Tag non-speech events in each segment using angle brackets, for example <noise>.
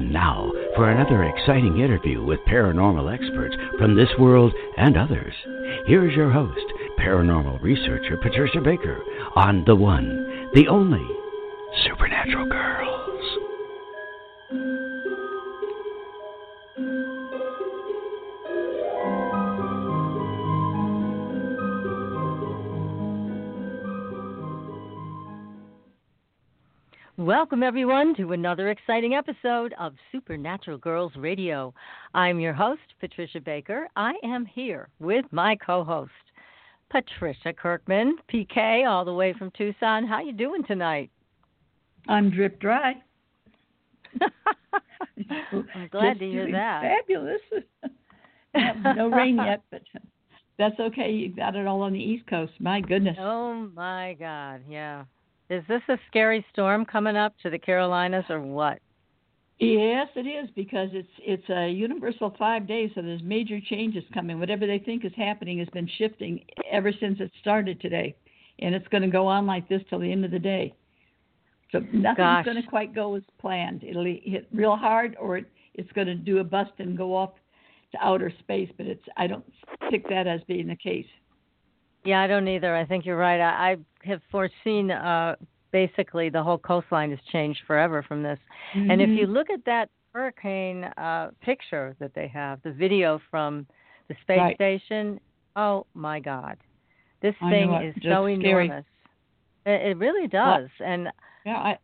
And now for another exciting interview with paranormal experts from this world and others. Here's your host, paranormal researcher Patricia Baker, on the one, the only Supernatural Girls. Welcome, everyone, to another exciting episode of Supernatural Girls Radio. I'm your host, Patricia Baker. I am here with my co-host, Patricia Kirkman, PK, all the way from Tucson. How are you doing tonight? I'm drip dry. <laughs> I'm glad Just to hear that. Fabulous. <laughs> no rain yet, but that's okay. You got it all on the East Coast. My goodness. Oh my God, yeah. Is this a scary storm coming up to the Carolinas or what? Yes, it is because it's it's a universal five days, so there's major changes coming. Whatever they think is happening has been shifting ever since it started today, and it's going to go on like this till the end of the day. So nothing's Gosh. going to quite go as planned. It'll hit real hard, or it, it's going to do a bust and go off to outer space. But it's I don't pick that as being the case. Yeah, I don't either. I think you're right. I, I have foreseen uh, basically the whole coastline has changed forever from this. And if you look at that hurricane uh, picture that they have, the video from the space Right. station, oh my God, this I thing know is Just so scary. enormous. It, it really does. and Yeah, I,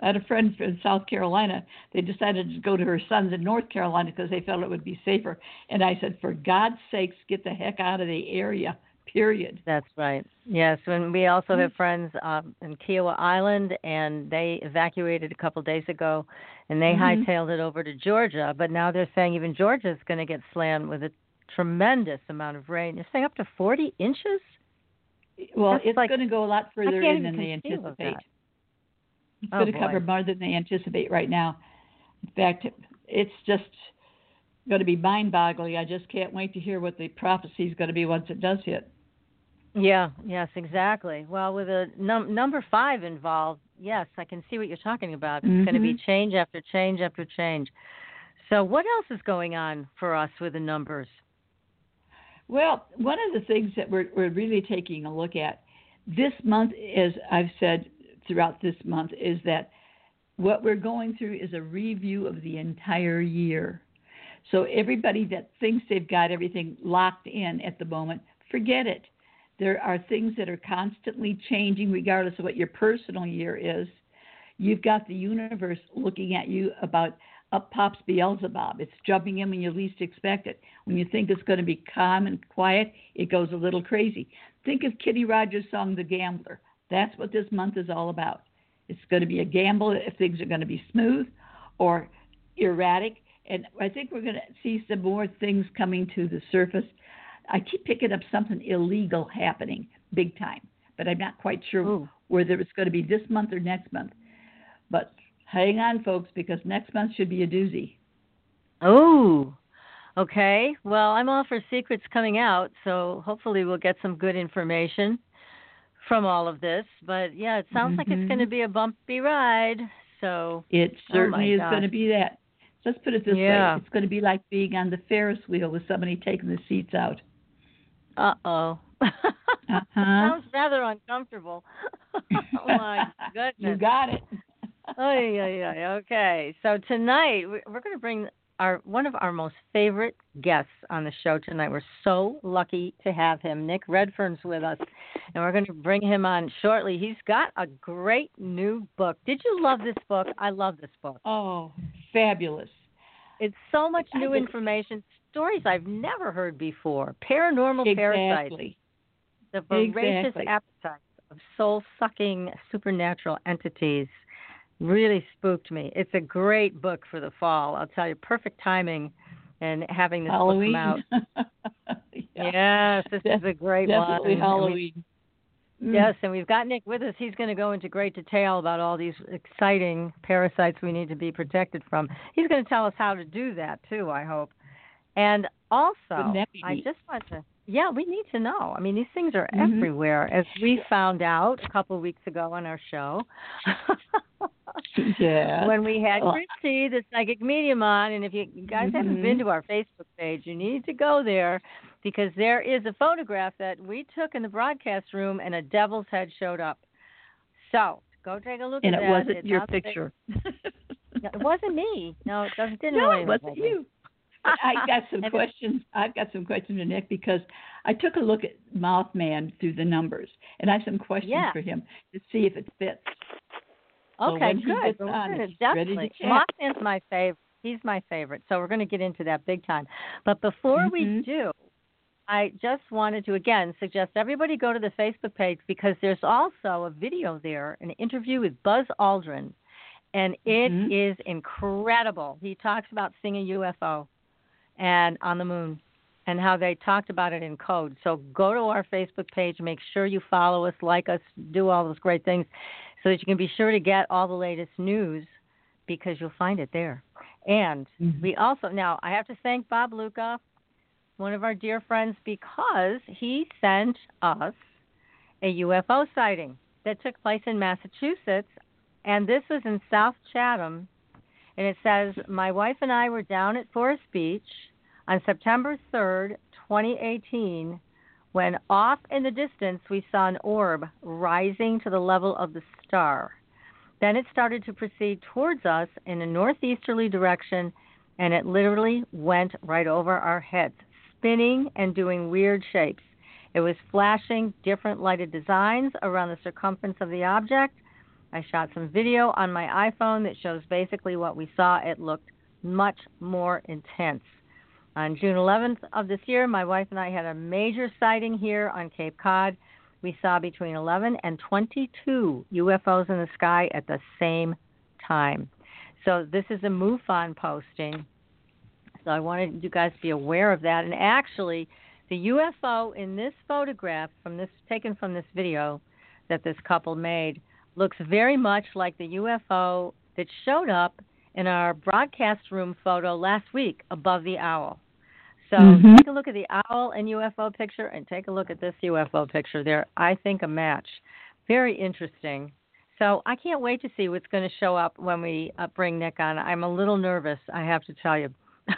I had a friend in South Carolina. They decided to go to her sons in North Carolina because they felt it would be safer. And I said, for God's sakes, get the heck out of the area. Period. That's right. Yes, and we also Mm-hmm. have friends um, in Kiawah Island, and they evacuated a couple days ago, and they Mhm. hightailed it over to Georgia. But now they're saying even Georgia is going to get slammed with a tremendous amount of rain. They're saying up to 40 inches. Well, That's it's like- going to go a lot further in than they anticipate. It's Oh, going to cover more than they anticipate right now. In fact, it's just going to be mind-boggling. I just can't wait to hear what the prophecy is going to be once it does hit. Yeah. Yes. Exactly. Well, with a num- number five involved, yes, I can see what you're talking about. It's going to be mm-hmm. change after change after change. So, what else is going on for us with the numbers? Well, one of the things that we're, we're really taking a look at this month, as I've said throughout this month, is that what we're going through is a review of the entire year. So everybody that thinks they've got everything locked in at the moment, forget it. There are things that are constantly changing, regardless of what your personal year is. You've got the universe looking at you about up pops Beelzebub. It's jumping in when you least expect it. When you think it's going to be calm and quiet, it goes a little crazy. Think of Kenny Rogers' song, The Gambler. That's what this month is all about. It's going to be a gamble if things are going to be smooth or erratic. And I think we're going to see some more things coming to the surface. I keep picking up something illegal happening big time, but I'm not quite sure Ooh. whether it's going to be this month or next month. But hang on, folks, because next month should be a doozy. Oh, okay. Well, I'm all for secrets coming out, so hopefully we'll get some good information from all of this. But yeah, it sounds like it's going to Mhm. be a bumpy ride. So It certainly is gosh. going to be that. Let's put it this Yeah. way: it's going to be like being on the Ferris wheel with somebody taking the seats out. Uh oh. <laughs> Uh-huh. Sounds rather uncomfortable. <laughs> oh my <laughs> goodness. You got it. Oh yeah, yeah. Okay. So tonight we- we're going to bring our one of our most favorite guests on the show tonight. We're so lucky to have him. Nick Redfern's with us, and we're going to bring him on shortly. He's got a great new book. Did you love this book? I love this book. Oh, fabulous! It's so much new information, stories I've never heard before. Paranormal parasites. The voracious Exactly. appetite of soul sucking supernatural entities really spooked me. It's a great book for the fall. I'll tell you, perfect timing and having this book come out. <laughs> Yeah. Yes, this is a great Definitely one. Halloween. Mm. Yes, and we've got Nick with us. He's going to go into great detail about all these exciting parasites we need to be protected from. He's going to tell us how to do that too, I hope. And also, Wouldn't that be I just want to yeah, we need to know. I mean, these things are Mhm. everywhere, as we found out a couple of weeks ago on our show. <laughs> Yeah. when we had Christy, the psychic medium, on. And if you guys haven't been to our Facebook page, you need to go there because there is a photograph that we took in the broadcast room, and a devil's head showed up. So go take a look and at it that. wasn't It's your picture. No, It wasn't me. No, it doesn't. Didn't no, it wasn't you. I got some questions. I've got some questions for Nick because I took a look at Mothman through the numbers, and I have some questions Yeah. for him to see if it fits. Okay, good. Well, on, it's ready to definitely. Mothman's my favorite. He's my favorite. So we're going to get into that big time. But before we Mhm. do, I just wanted to again suggest everybody go to the Facebook page because there's also a video there, an interview with Buzz Aldrin, and it is Mhm. incredible. He talks about seeing a UFO and on the moon and how they talked about it in code. So go to our Facebook page, make sure you follow us, like us, do all those great things so that you can be sure to get all the latest news because you'll find it there. And Mhm. we also now I have to thank Bob Luca, one of our dear friends, because he sent us a UFO sighting that took place in Massachusetts, and this was in South Chatham. And it says, My wife and I were down at Forest Beach on September 3rd, 2018, when off in the distance we saw an orb rising to the level of the star. Then it started to proceed towards us in a northeasterly direction, and it literally went right over our heads, spinning and doing weird shapes. It was flashing different lighted designs around the circumference of the object. I shot some video on my iPhone that shows basically what we saw. It looked much more intense. On June 11th of this year, my wife and I had a major sighting here on Cape Cod. We saw between 11 and 22 UFOs in the sky at the same time. So this is a MUFON posting. So I wanted you guys to be aware of that. And actually, the UFO in this photograph from this taken from this video that this couple made looks very much like the UFO that showed up in our broadcast room photo last week above the owl. So Mhm. take a look at the owl and UFO picture and take a look at this UFO picture. They're, I think, a match. Very interesting. So I can't wait to see what's going to show up when we uh, bring Nick on. I'm a little nervous, I have to tell you. <laughs>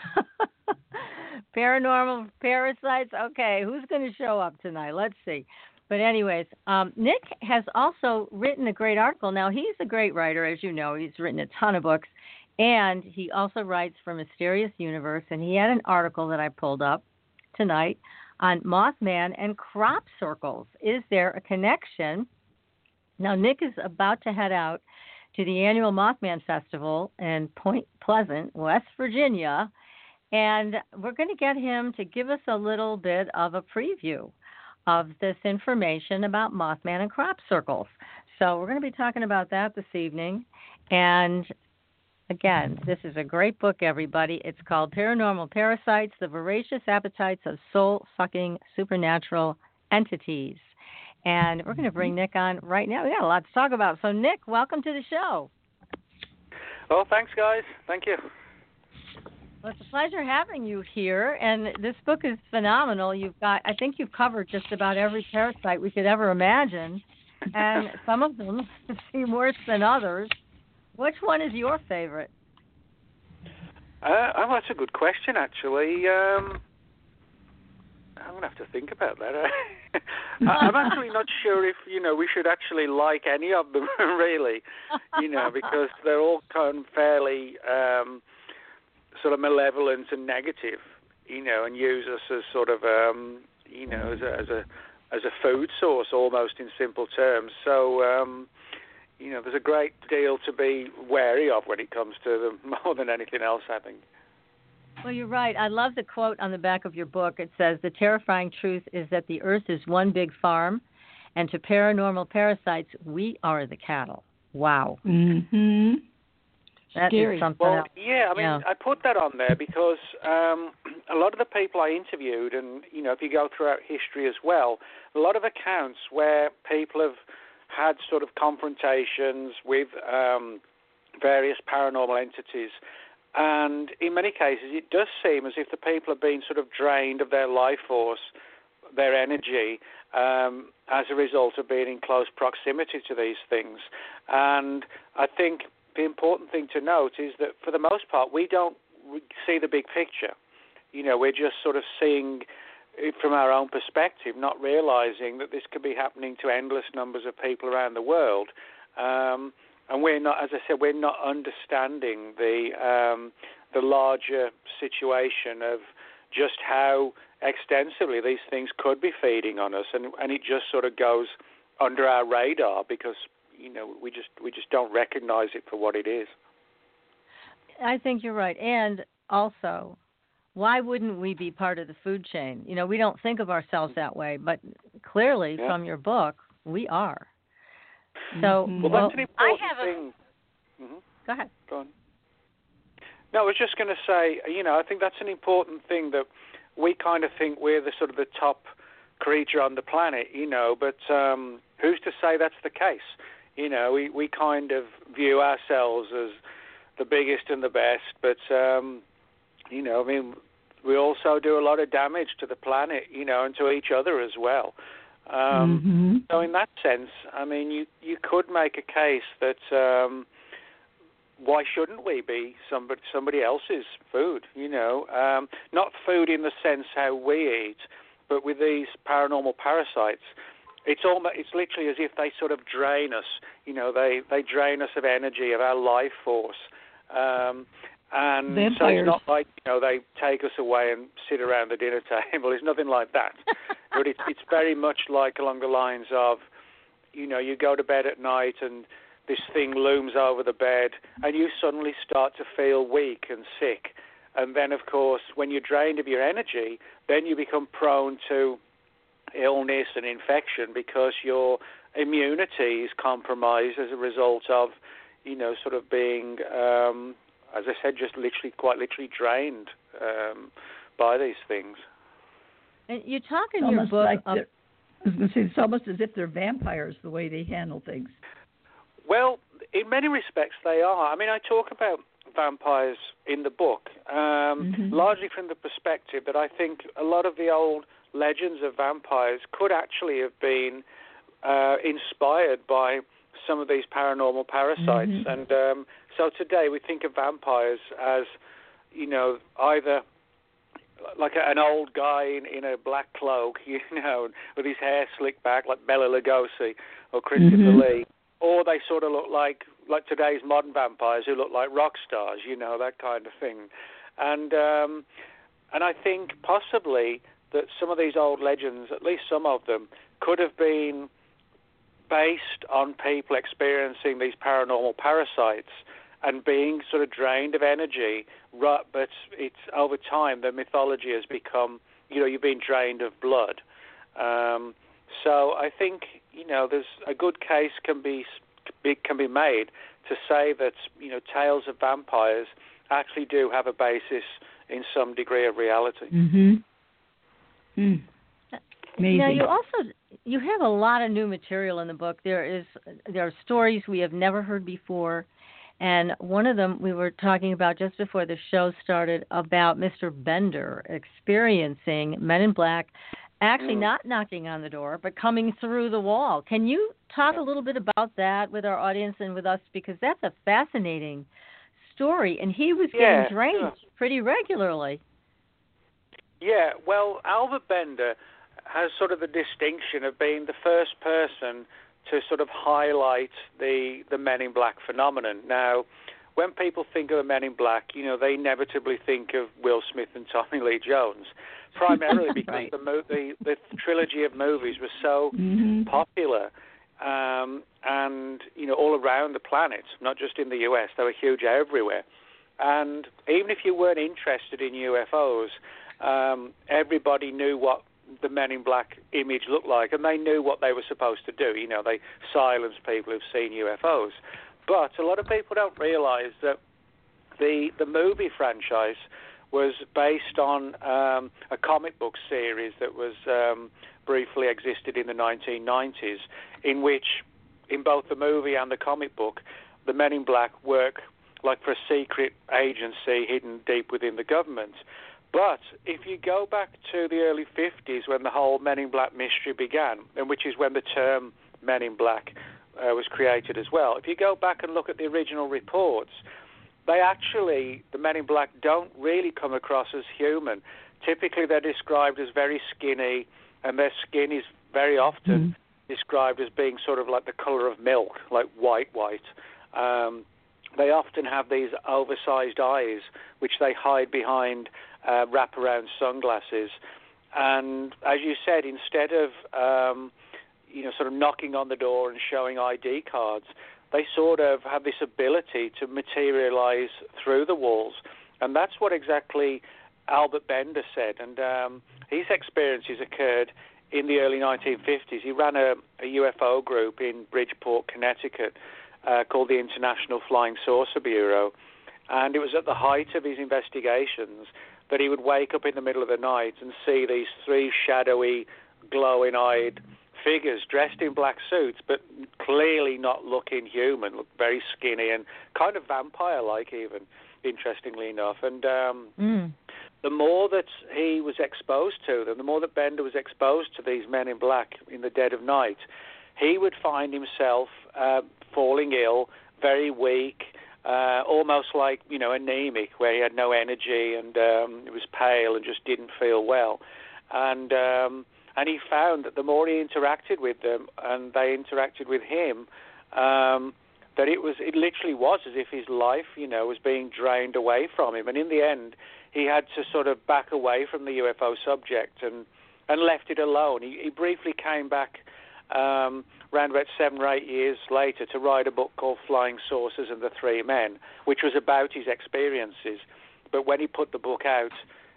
Paranormal parasites. Okay, who's going to show up tonight? Let's see. But anyways, um, Nick has also written a great article. Now he's a great writer, as you know. He's written a ton of books, and he also writes for Mysterious Universe. And he had an article that I pulled up tonight on Mothman and crop circles. Is there a connection? Now Nick is about to head out to the annual Mothman Festival in Point Pleasant, West Virginia, and we're going to get him to give us a little bit of a preview of this information about Mothman and crop circles. So we're going to be talking about that this evening. And again, this is a great book, everybody. It's called Paranormal Parasites The Voracious Appetites of Soul Sucking Supernatural Entities. And we're going to bring mm-hmm. Nick on right now. We got a lot to talk about. So, Nick, welcome to the show. Well, thanks, guys. Thank you. Well, it's a pleasure having you here, and this book is phenomenal. You've got, I think, you've covered just about every parasite we could ever imagine, and <laughs> some of them seem worse than others. Which one is your favorite? Uh, oh, that's a good question, actually. Um, I'm gonna have to think about that. <laughs> I'm actually not sure if you know we should actually like any of them, <laughs> really. You know, because they're all kind of fairly um, sort of malevolent and negative. You know, and use us as sort of um, you know as a, as a as a food source almost in simple terms. So. Um, you know, there's a great deal to be wary of when it comes to them, <laughs> more than anything else, I think. Well, you're right. I love the quote on the back of your book. It says, The terrifying truth is that the earth is one big farm, and to paranormal parasites, we are the cattle. Wow. Mm Mhm. That is Scary. something Well, else. yeah, I mean, Yeah. I put that on there because um, <clears throat> a lot of the people I interviewed, and you know, if you go throughout history as well, a lot of accounts where people have had sort of confrontations with um, various paranormal entities, and in many cases, it does seem as if the people have been sort of drained of their life force, their energy, um, as a result of being in close proximity to these things. And I think the important thing to note is that for the most part, we don't see the big picture. You know, we're just sort of seeing it from our own perspective, not realizing that this could be happening to endless numbers of people around the world. Um, and we're not, as I said, we're not understanding the um, the larger situation of just how extensively these things could be feeding on us, and and it just sort of goes under our radar because you know we just we just don't recognize it for what it is. I think you're right. And also, why wouldn't we be part of the food chain? You know, we don't think of ourselves that way, but clearly Yeah. from your book, we are. So, Mhm. Well, well, that's an I important have a. thing. Mhm. Go ahead. Go on. No, I was just going to say, you know, I think that's an important thing that we kind of think we're the sort of the top creature on the planet, you know, but um, who's to say that's the case? You know, we, we kind of view ourselves as the biggest and the best, but, um, you know, I mean, we also do a lot of damage to the planet, you know, and to each other as well. Um, Mhm. so in that sense, I mean, you you could make a case that um, why shouldn't we be somebody somebody else's food? You know, um, not food in the sense how we eat, but with these paranormal parasites, it's almost it's literally as if they sort of drain us. You know, they they drain us of energy, of our life force. Um, and so it's not like you know they take us away and sit around the dinner <laughs> table. It's nothing like that <laughs> but it's it's very much like along the lines of, you know, you go to bed at night and this thing looms over the bed, and you suddenly start to feel weak and sick, and then of course when you're drained of your energy, then you become prone to illness and infection because your immunity is compromised as a result of, you know, sort of being, um, as I said, just literally quite literally drained um, by these things. And you talk in It's your book. like of, I was going to say it's almost as if they're vampires the way they handle things. Well, in many respects, they are. I mean, I talk about vampires in the book, um, Mhm. largely from the perspective that I think a lot of the old legends of vampires could actually have been uh, inspired by some of these paranormal parasites. Mhm. And um, so today we think of vampires as, you know, either like an old guy in, in a black cloak, <laughs> you know, with his hair slicked back like Bela Lugosi or Christopher Mhm. Lee, or they sort of look like like today's modern vampires who look like rock stars, you know, that kind of thing. And um, and I think possibly that some of these old legends, at least some of them, could have been based on people experiencing these paranormal parasites and being sort of drained of energy. But it's over time the mythology has become, you know, you've been drained of blood. Um, so I think you know there's a good case can be can be made to say that you know tales of vampires actually do have a basis in some degree of reality. Mm-hmm. Mm. Amazing. Now you also you have a lot of new material in the book. There is there are stories we have never heard before, and one of them we were talking about just before the show started about Mr. Bender experiencing Men in Black, actually Mm. not knocking on the door but coming through the wall. Can you talk a little bit about that with our audience and with us because that's a fascinating story, and he was Yeah, getting drained sure. pretty regularly. Yeah, well, Albert Bender has sort of the distinction of being the first person to sort of highlight the the Men in Black phenomenon. Now, when people think of the Men in Black, you know, they inevitably think of Will Smith and Tommy Lee Jones, primarily <laughs> because Right. the, mo- the the trilogy of movies was so hmm popular um, and you know all around the planet, not just in the US. They were huge everywhere. And even if you weren't interested in UFOs, um, everybody knew what the Men in Black image looked like, and they knew what they were supposed to do. You know, they silenced people who've seen UFOs. But a lot of people don't realize that the the movie franchise was based on um, a comic book series that was um, briefly existed in the 1990s, in which, in both the movie and the comic book, the Men in Black work like for a secret agency hidden deep within the government. But if you go back to the early 50s when the whole Men in Black mystery began, and which is when the term Men in Black uh, was created as well, if you go back and look at the original reports, they actually, the Men in Black, don't really come across as human. Typically, they're described as very skinny, and their skin is very often mm-hmm. described as being sort of like the color of milk, like white, white. Um, they often have these oversized eyes, which they hide behind uh, wraparound sunglasses. And as you said, instead of um, you know sort of knocking on the door and showing ID cards, they sort of have this ability to materialize through the walls, and that's what exactly Albert Bender said. And um, his experiences occurred in the early 1950s. He ran a, a UFO group in Bridgeport, Connecticut, uh, called the International Flying Saucer Bureau. And it was at the height of his investigations that he would wake up in the middle of the night and see these three shadowy, glowing eyed figures dressed in black suits, but clearly not looking human, look very skinny and kind of vampire like, even, interestingly enough. And um, mm. the more that he was exposed to them, the more that Bender was exposed to these men in black in the dead of night, he would find himself uh, falling ill, very weak, uh, almost like you know anemic, where he had no energy and um, he was pale and just didn't feel well, and um, and he found that the more he interacted with them and they interacted with him, um, that it was it literally was as if his life you know was being drained away from him, and in the end he had to sort of back away from the UFO subject and and left it alone. He, he briefly came back um, around about seven or eight years later to write a book called Flying Saucers and the Three Men, which was about his experiences. But when he put the book out,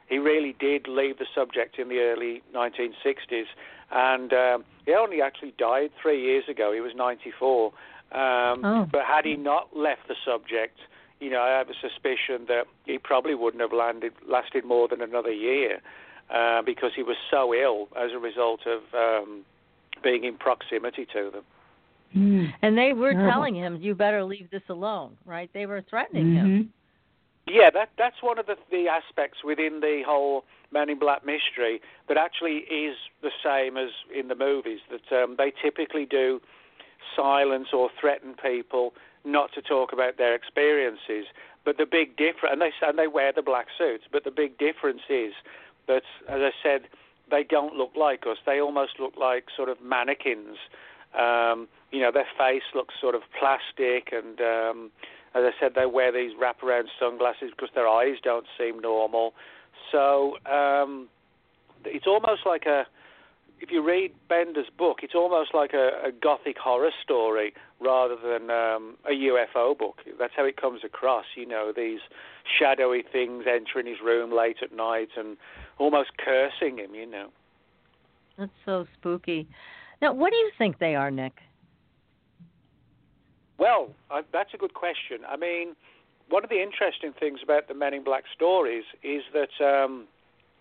he really did leave the subject in the early 1960s. And um, he only actually died three years ago. He was 94. Um, oh. But had he not left the subject, you know, I have a suspicion that he probably wouldn't have landed, lasted more than another year uh, because he was so ill as a result of um, being in proximity to them. Mm. And they were Terrible. telling him, "You better leave this alone," right? They were threatening mm-hmm. him. Yeah, that that's one of the the aspects within the whole Man in Black mystery that actually is the same as in the movies. That um, they typically do silence or threaten people not to talk about their experiences. But the big difference, and they and they wear the black suits. But the big difference is that, as I said, they don't look like us. They almost look like sort of mannequins. Um, you know, their face looks sort of plastic, and um, as I said, they wear these wraparound sunglasses because their eyes don't seem normal. So um, it's almost like a. If you read Bender's book, it's almost like a, a gothic horror story rather than um, a UFO book. That's how it comes across. You know, these shadowy things entering his room late at night and almost cursing him, you know. That's so spooky. Now, what do you think they are, Nick? Well, uh, that's a good question. I mean, one of the interesting things about the Men in Black stories is that, um,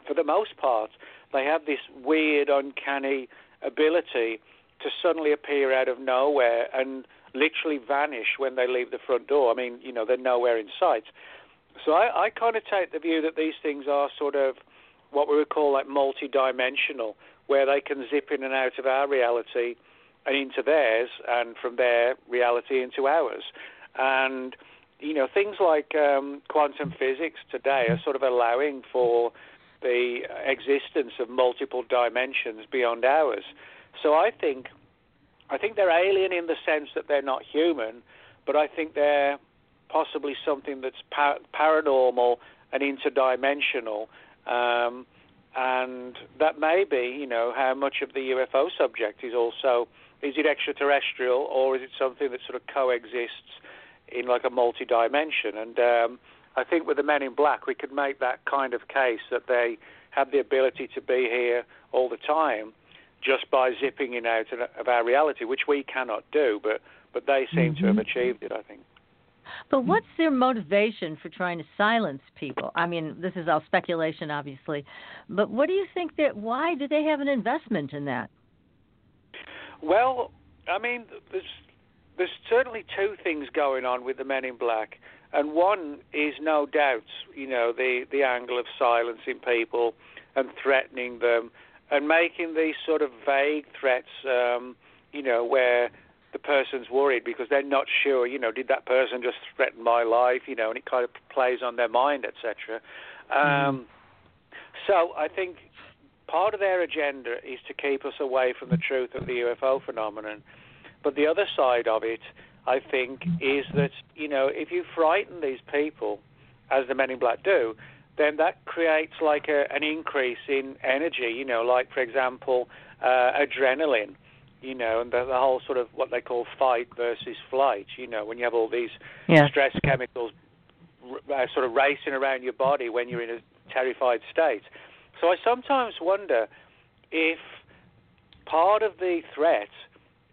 for the most part, they have this weird, uncanny ability to suddenly appear out of nowhere and literally vanish when they leave the front door. I mean, you know, they're nowhere in sight. So I, I kind of take the view that these things are sort of what we would call like multi-dimensional, where they can zip in and out of our reality and into theirs, and from their reality into ours. And you know, things like um, quantum physics today are sort of allowing for the existence of multiple dimensions beyond ours. So I think, I think they're alien in the sense that they're not human, but I think they're possibly something that's par- paranormal and interdimensional um, and that may be, you know, how much of the UFO subject is also is it extraterrestrial or is it something that sort of coexists in like a multi-dimension? And um, I think with the Men in Black, we could make that kind of case that they have the ability to be here all the time just by zipping in out of our reality, which we cannot do, but but they seem mm-hmm. to have mm-hmm. achieved it. I think. But what's their motivation for trying to silence people? I mean, this is all speculation, obviously. But what do you think that? Why do they have an investment in that? Well, I mean, there's there's certainly two things going on with the Men in Black, and one is no doubt, you know, the the angle of silencing people and threatening them and making these sort of vague threats, um, you know, where the person's worried because they're not sure, you know, did that person just threaten my life, you know, and it kind of plays on their mind, etc. Um, mm. So I think part of their agenda is to keep us away from the truth of the UFO phenomenon. But the other side of it, I think, is that, you know, if you frighten these people, as the men in black do, then that creates like a, an increase in energy, you know, like, for example, uh, adrenaline, you know, and the, the, whole sort of what they call fight versus flight, you know, when you have all these yeah. stress chemicals uh, sort of racing around your body when you're in a terrified state. So I sometimes wonder if part of the threat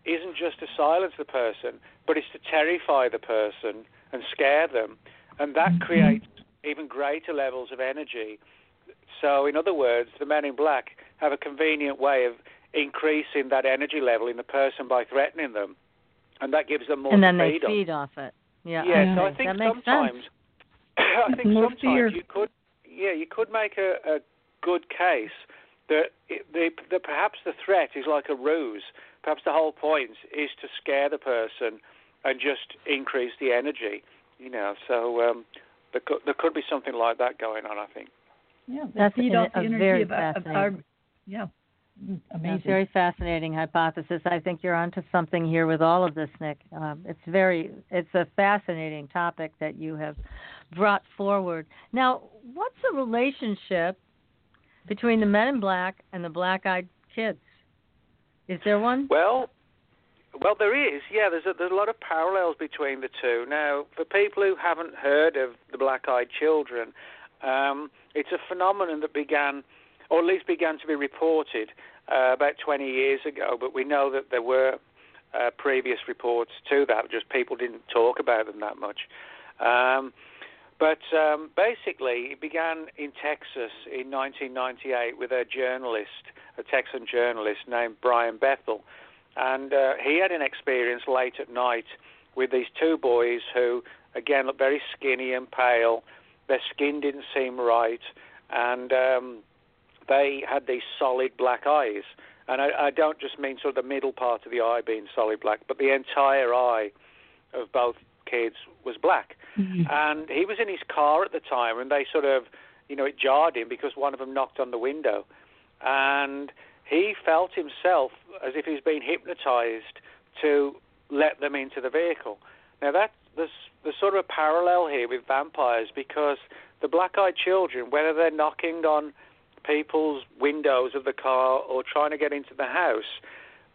isn't just to silence the person, but it's to terrify the person and scare them, and that mm-hmm. creates even greater levels of energy. So, in other words, the men in black have a convenient way of increasing that energy level in the person by threatening them, and that gives them more. And then they feed off it. Yeah. Yeah. Okay. So I think sometimes, <clears throat> I think sometimes you could, yeah, you could make a, a good case that, it, the, that perhaps the threat is like a ruse. Perhaps the whole point is to scare the person and just increase the energy. You know, so um, there, could, there could be something like that going on. I think. Yeah, that's feed off the energy of, of our, yeah. Amazing. very fascinating hypothesis. I think you're onto something here with all of this, Nick. Um, it's very, it's a fascinating topic that you have brought forward. Now, what's the relationship between the Men in Black and the Black Eyed Kids? Is there one? Well, well, there is. Yeah, there's a, there's a lot of parallels between the two. Now, for people who haven't heard of the Black Eyed Children, um, it's a phenomenon that began, or at least began to be reported uh, about 20 years ago. But we know that there were uh, previous reports to that. Just people didn't talk about them that much. Um, but um, basically, it began in Texas in 1998 with a journalist, a Texan journalist named Brian Bethel. And uh, he had an experience late at night with these two boys who, again, looked very skinny and pale. Their skin didn't seem right. And um, they had these solid black eyes. And I, I don't just mean sort of the middle part of the eye being solid black, but the entire eye of both kids was black. Mm-hmm. And he was in his car at the time, and they sort of, you know, it jarred him because one of them knocked on the window. And he felt himself as if he's been hypnotized to let them into the vehicle. Now, that, there's, there's sort of a parallel here with vampires because the black eyed children, whether they're knocking on people's windows of the car or trying to get into the house,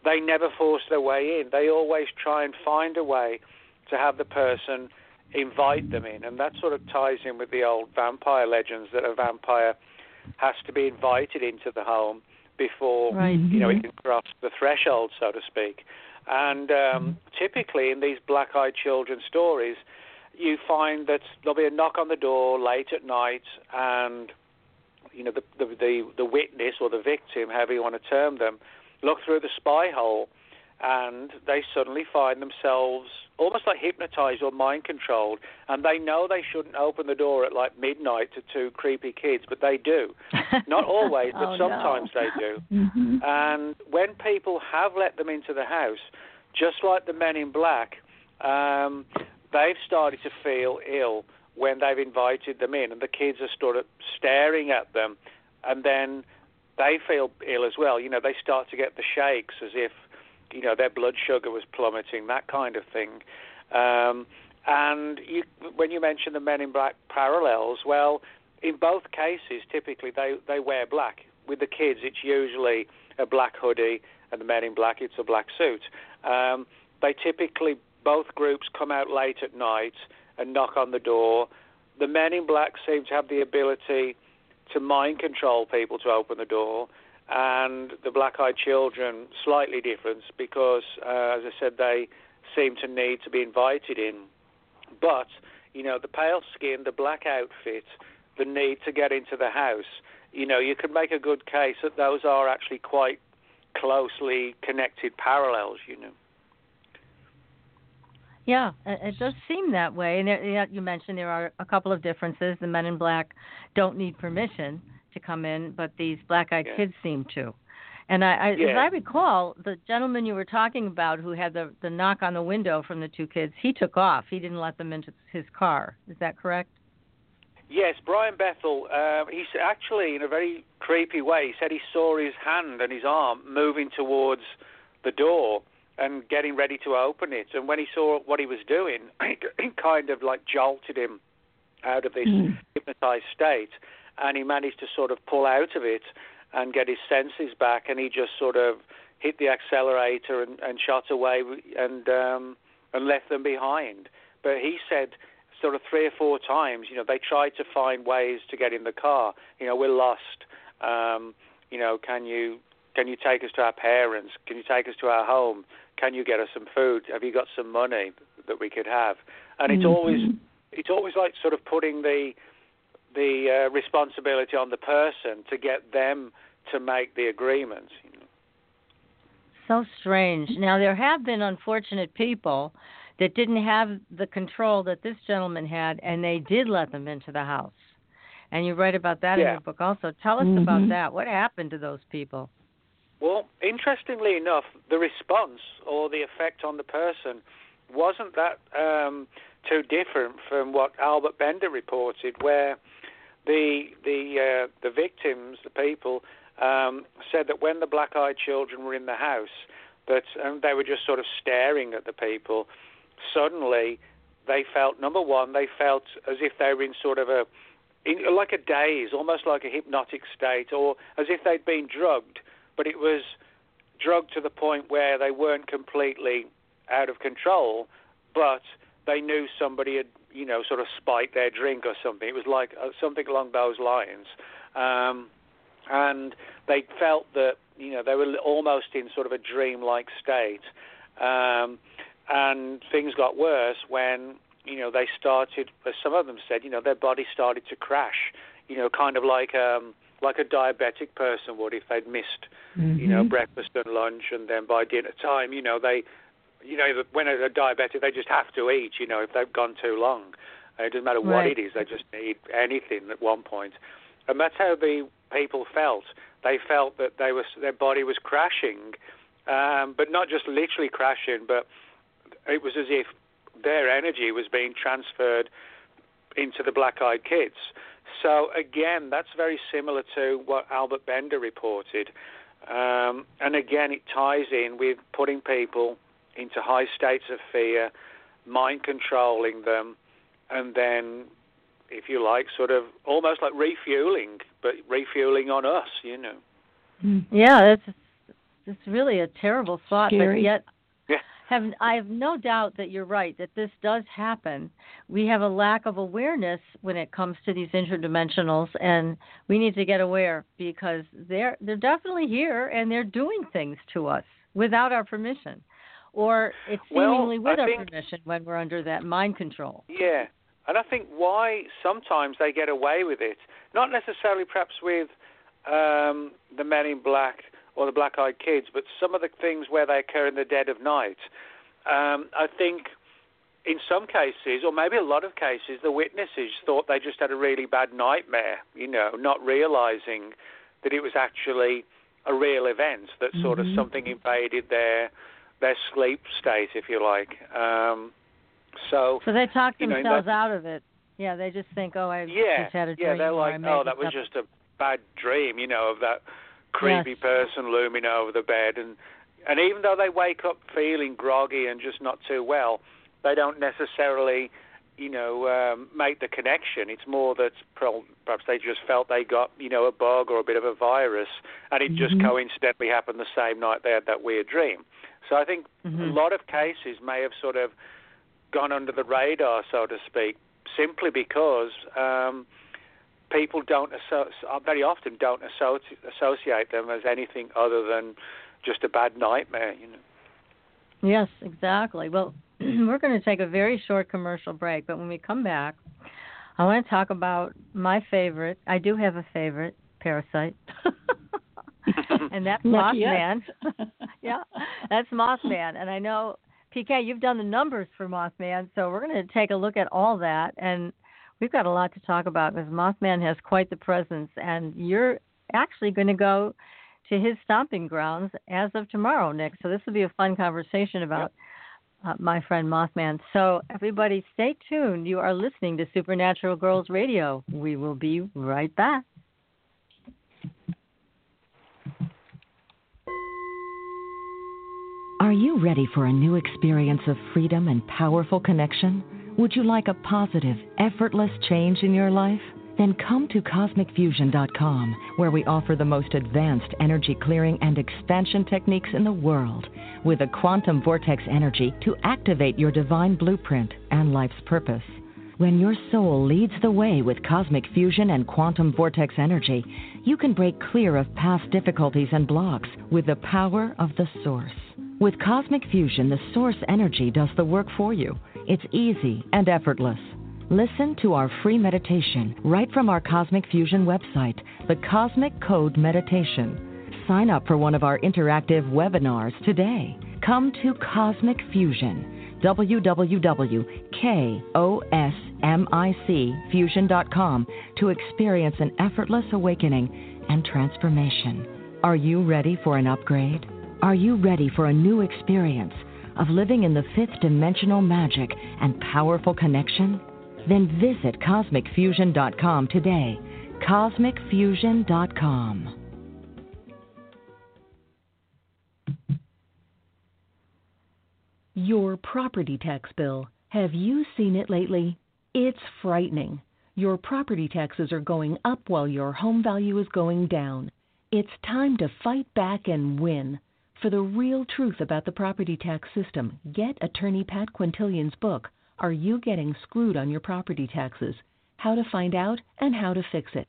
they never force their way in. They always try and find a way to have the person invite them in, and that sort of ties in with the old vampire legends that a vampire has to be invited into the home before right. you know it can cross the threshold, so to speak. And um, typically in these black-eyed children stories, you find that there'll be a knock on the door late at night, and you know the the the, the witness or the victim, however you want to term them, look through the spy hole, and they suddenly find themselves almost like hypnotized or mind controlled, and they know they shouldn't open the door at like midnight to two creepy kids, but they do. <laughs> Not always, but oh, sometimes no. they do. <laughs> Mm-hmm. And when people have let them into the house, just like the men in black, um, they've started to feel ill when they've invited them in, and the kids are sort of staring at them, and then they feel ill as well. You know, they start to get the shakes as if you know, their blood sugar was plummeting, that kind of thing. Um, and you, when you mention the Men in Black parallels, well, in both cases, typically they, they wear black. With the kids, it's usually a black hoodie, and the Men in Black, it's a black suit. Um, they typically, both groups come out late at night and knock on the door. The Men in Black seem to have the ability to mind control people to open the door and the black-eyed children slightly different because, uh, as I said, they seem to need to be invited in but you know the pale skin, the black outfit, the need to get into the house. You know, you could make a good case that those are actually quite closely connected parallels. You know. Yeah, it does seem that way. And there, you mentioned there are a couple of differences. The men in black don't need permission to come in, but these black-eyed yeah. kids seem to. And I, I yeah. as I recall, the gentleman you were talking about who had the the knock on the window from the two kids, he took off. He didn't let them into his car. Is that correct? Yes, Brian Bethel. Uh, he's actually, in a very creepy way, he said he saw his hand and his arm moving towards the door and getting ready to open it. And when he saw what he was doing, <clears throat> it kind of like jolted him out of this mm. hypnotized state, and he managed to sort of pull out of it and get his senses back. And he just sort of hit the accelerator and, and shot away and um, and left them behind. But he said sort of three or four times, you know, they tried to find ways to get in the car. You know, we're lost. Um, you know, can you can you take us to our parents? Can you take us to our home? Can you get us some food? Have you got some money that we could have? And it's mm-hmm. always it's always like sort of putting the the uh, responsibility on the person to get them to make the agreements. You know. So strange. Now there have been unfortunate people that didn't have the control that this gentleman had, and they did let them into the house. And you write about that yeah. in your book also. Tell us mm-hmm. about that. What happened to those people? Well, interestingly enough, the response or the effect on the person wasn't that um, too different from what Albert Bender reported, where the the uh, the victims, the people, um, said that when the black-eyed children were in the house, that um, they were just sort of staring at the people. Suddenly, they felt number one, they felt as if they were in sort of a in, like a daze, almost like a hypnotic state, or as if they'd been drugged but it was drugged to the point where they weren't completely out of control, but they knew somebody had, you know, sort of spiked their drink or something. It was like uh, something along those lines. Um, and they felt that, you know, they were almost in sort of a dream-like state. Um, and things got worse when, you know, they started, as some of them said, you know, their body started to crash, you know, kind of like um, like a diabetic person would if they'd missed, mm-hmm. you know, breakfast and lunch, and then by dinner time, you know, they, you know, when they're diabetic, they just have to eat, you know, if they've gone too long. It doesn't matter what right. it is; they just need anything at one point, and that's how the people felt. They felt that they was their body was crashing, um, but not just literally crashing, but it was as if their energy was being transferred into the black-eyed kids. So again, that's very similar to what Albert Bender reported. Um, and again, it ties in with putting people into high states of fear, mind controlling them, and then, if you like, sort of almost like refueling, but refueling on us, you know. Yeah, that's it's really a terrible thought, Scary. but yet Yeah. Have I have no doubt that you're right that this does happen. We have a lack of awareness when it comes to these interdimensionals, and we need to get aware because they're they're definitely here and they're doing things to us without our permission, or it's Well, seemingly with I our think- permission when we're under that mind control. Yeah, and I think why sometimes they get away with it, not necessarily perhaps with um, the Men in Black or the Black Eyed Kids, but some of the things where they occur in the dead of night. Um, I think in some cases, or maybe a lot of cases, the witnesses thought they just had a really bad nightmare, you know, not realizing that it was actually a real event, that sort of Mhm. something invaded their their sleep state, if you like. Um, so So they talk You know, themselves out of it. Yeah, they just think, oh, I yeah, just had a dream. yeah, they're like, oh, that was up." just a bad dream, you know, of that creepy Yes. person looming over the bed, and and even though they wake up feeling groggy and just not too well, they don't necessarily, you know, um, make the connection. It's more that perhaps they just felt they got, you know, a bug or a bit of a virus, and it just Mhm. coincidentally happened the same night they had that weird dream. So I think a Mhm. lot of cases may have sort of gone under the radar, so to speak, simply because um, people don't asso- uh, very often don't associ- associate them as anything other than just a bad nightmare. You know. Yes, exactly. Well, <clears throat> we're going to take a very short commercial break, but when we come back, I want to talk about my favorite. I do have a favorite parasite. <laughs> and that's Mothman. <laughs> yeah, that's Mothman. And I know, PK, you've done the numbers for Mothman, so we're going to take a look at all that. And we've got a lot to talk about because Mothman has quite the presence. And you're actually going to go to his stomping grounds as of tomorrow, Nick. So this will be a fun conversation about. Yep. Uh, my friend Mothman. So, everybody, stay tuned. You are listening to Supernatural Girls Radio. We will be right back. Are you ready for a new experience of freedom and powerful connection? Would you like a positive, effortless change in your life? Then come to CosmicFusion.com, where we offer the most advanced energy clearing and expansion techniques in the world, with a quantum vortex energy to activate your divine blueprint and life's purpose. When your soul leads the way with cosmic fusion and quantum vortex energy, you can break clear of past difficulties and blocks with the power of the source. With Cosmic Fusion, the source energy does the work for you. It's easy and effortless. Listen to our free meditation right from our Cosmic Fusion website, the Cosmic Code Meditation. Sign up for one of our interactive webinars today. Come to Cosmic Fusion, www.cosmicfusion.com to experience an effortless awakening and transformation. Are you ready for an upgrade? Are you ready for a new experience of living in the fifth dimensional magic and powerful connection? Then visit CosmicFusion.com today. CosmicFusion.com. Your property tax bill. Have you seen it lately? It's frightening. Your property taxes are going up while your home value is going down. It's time to fight back and win. For the real truth about the property tax system, get attorney Pat Quintilian's book, Are You Getting Screwed on Your Property Taxes? How to Find Out and How to Fix It.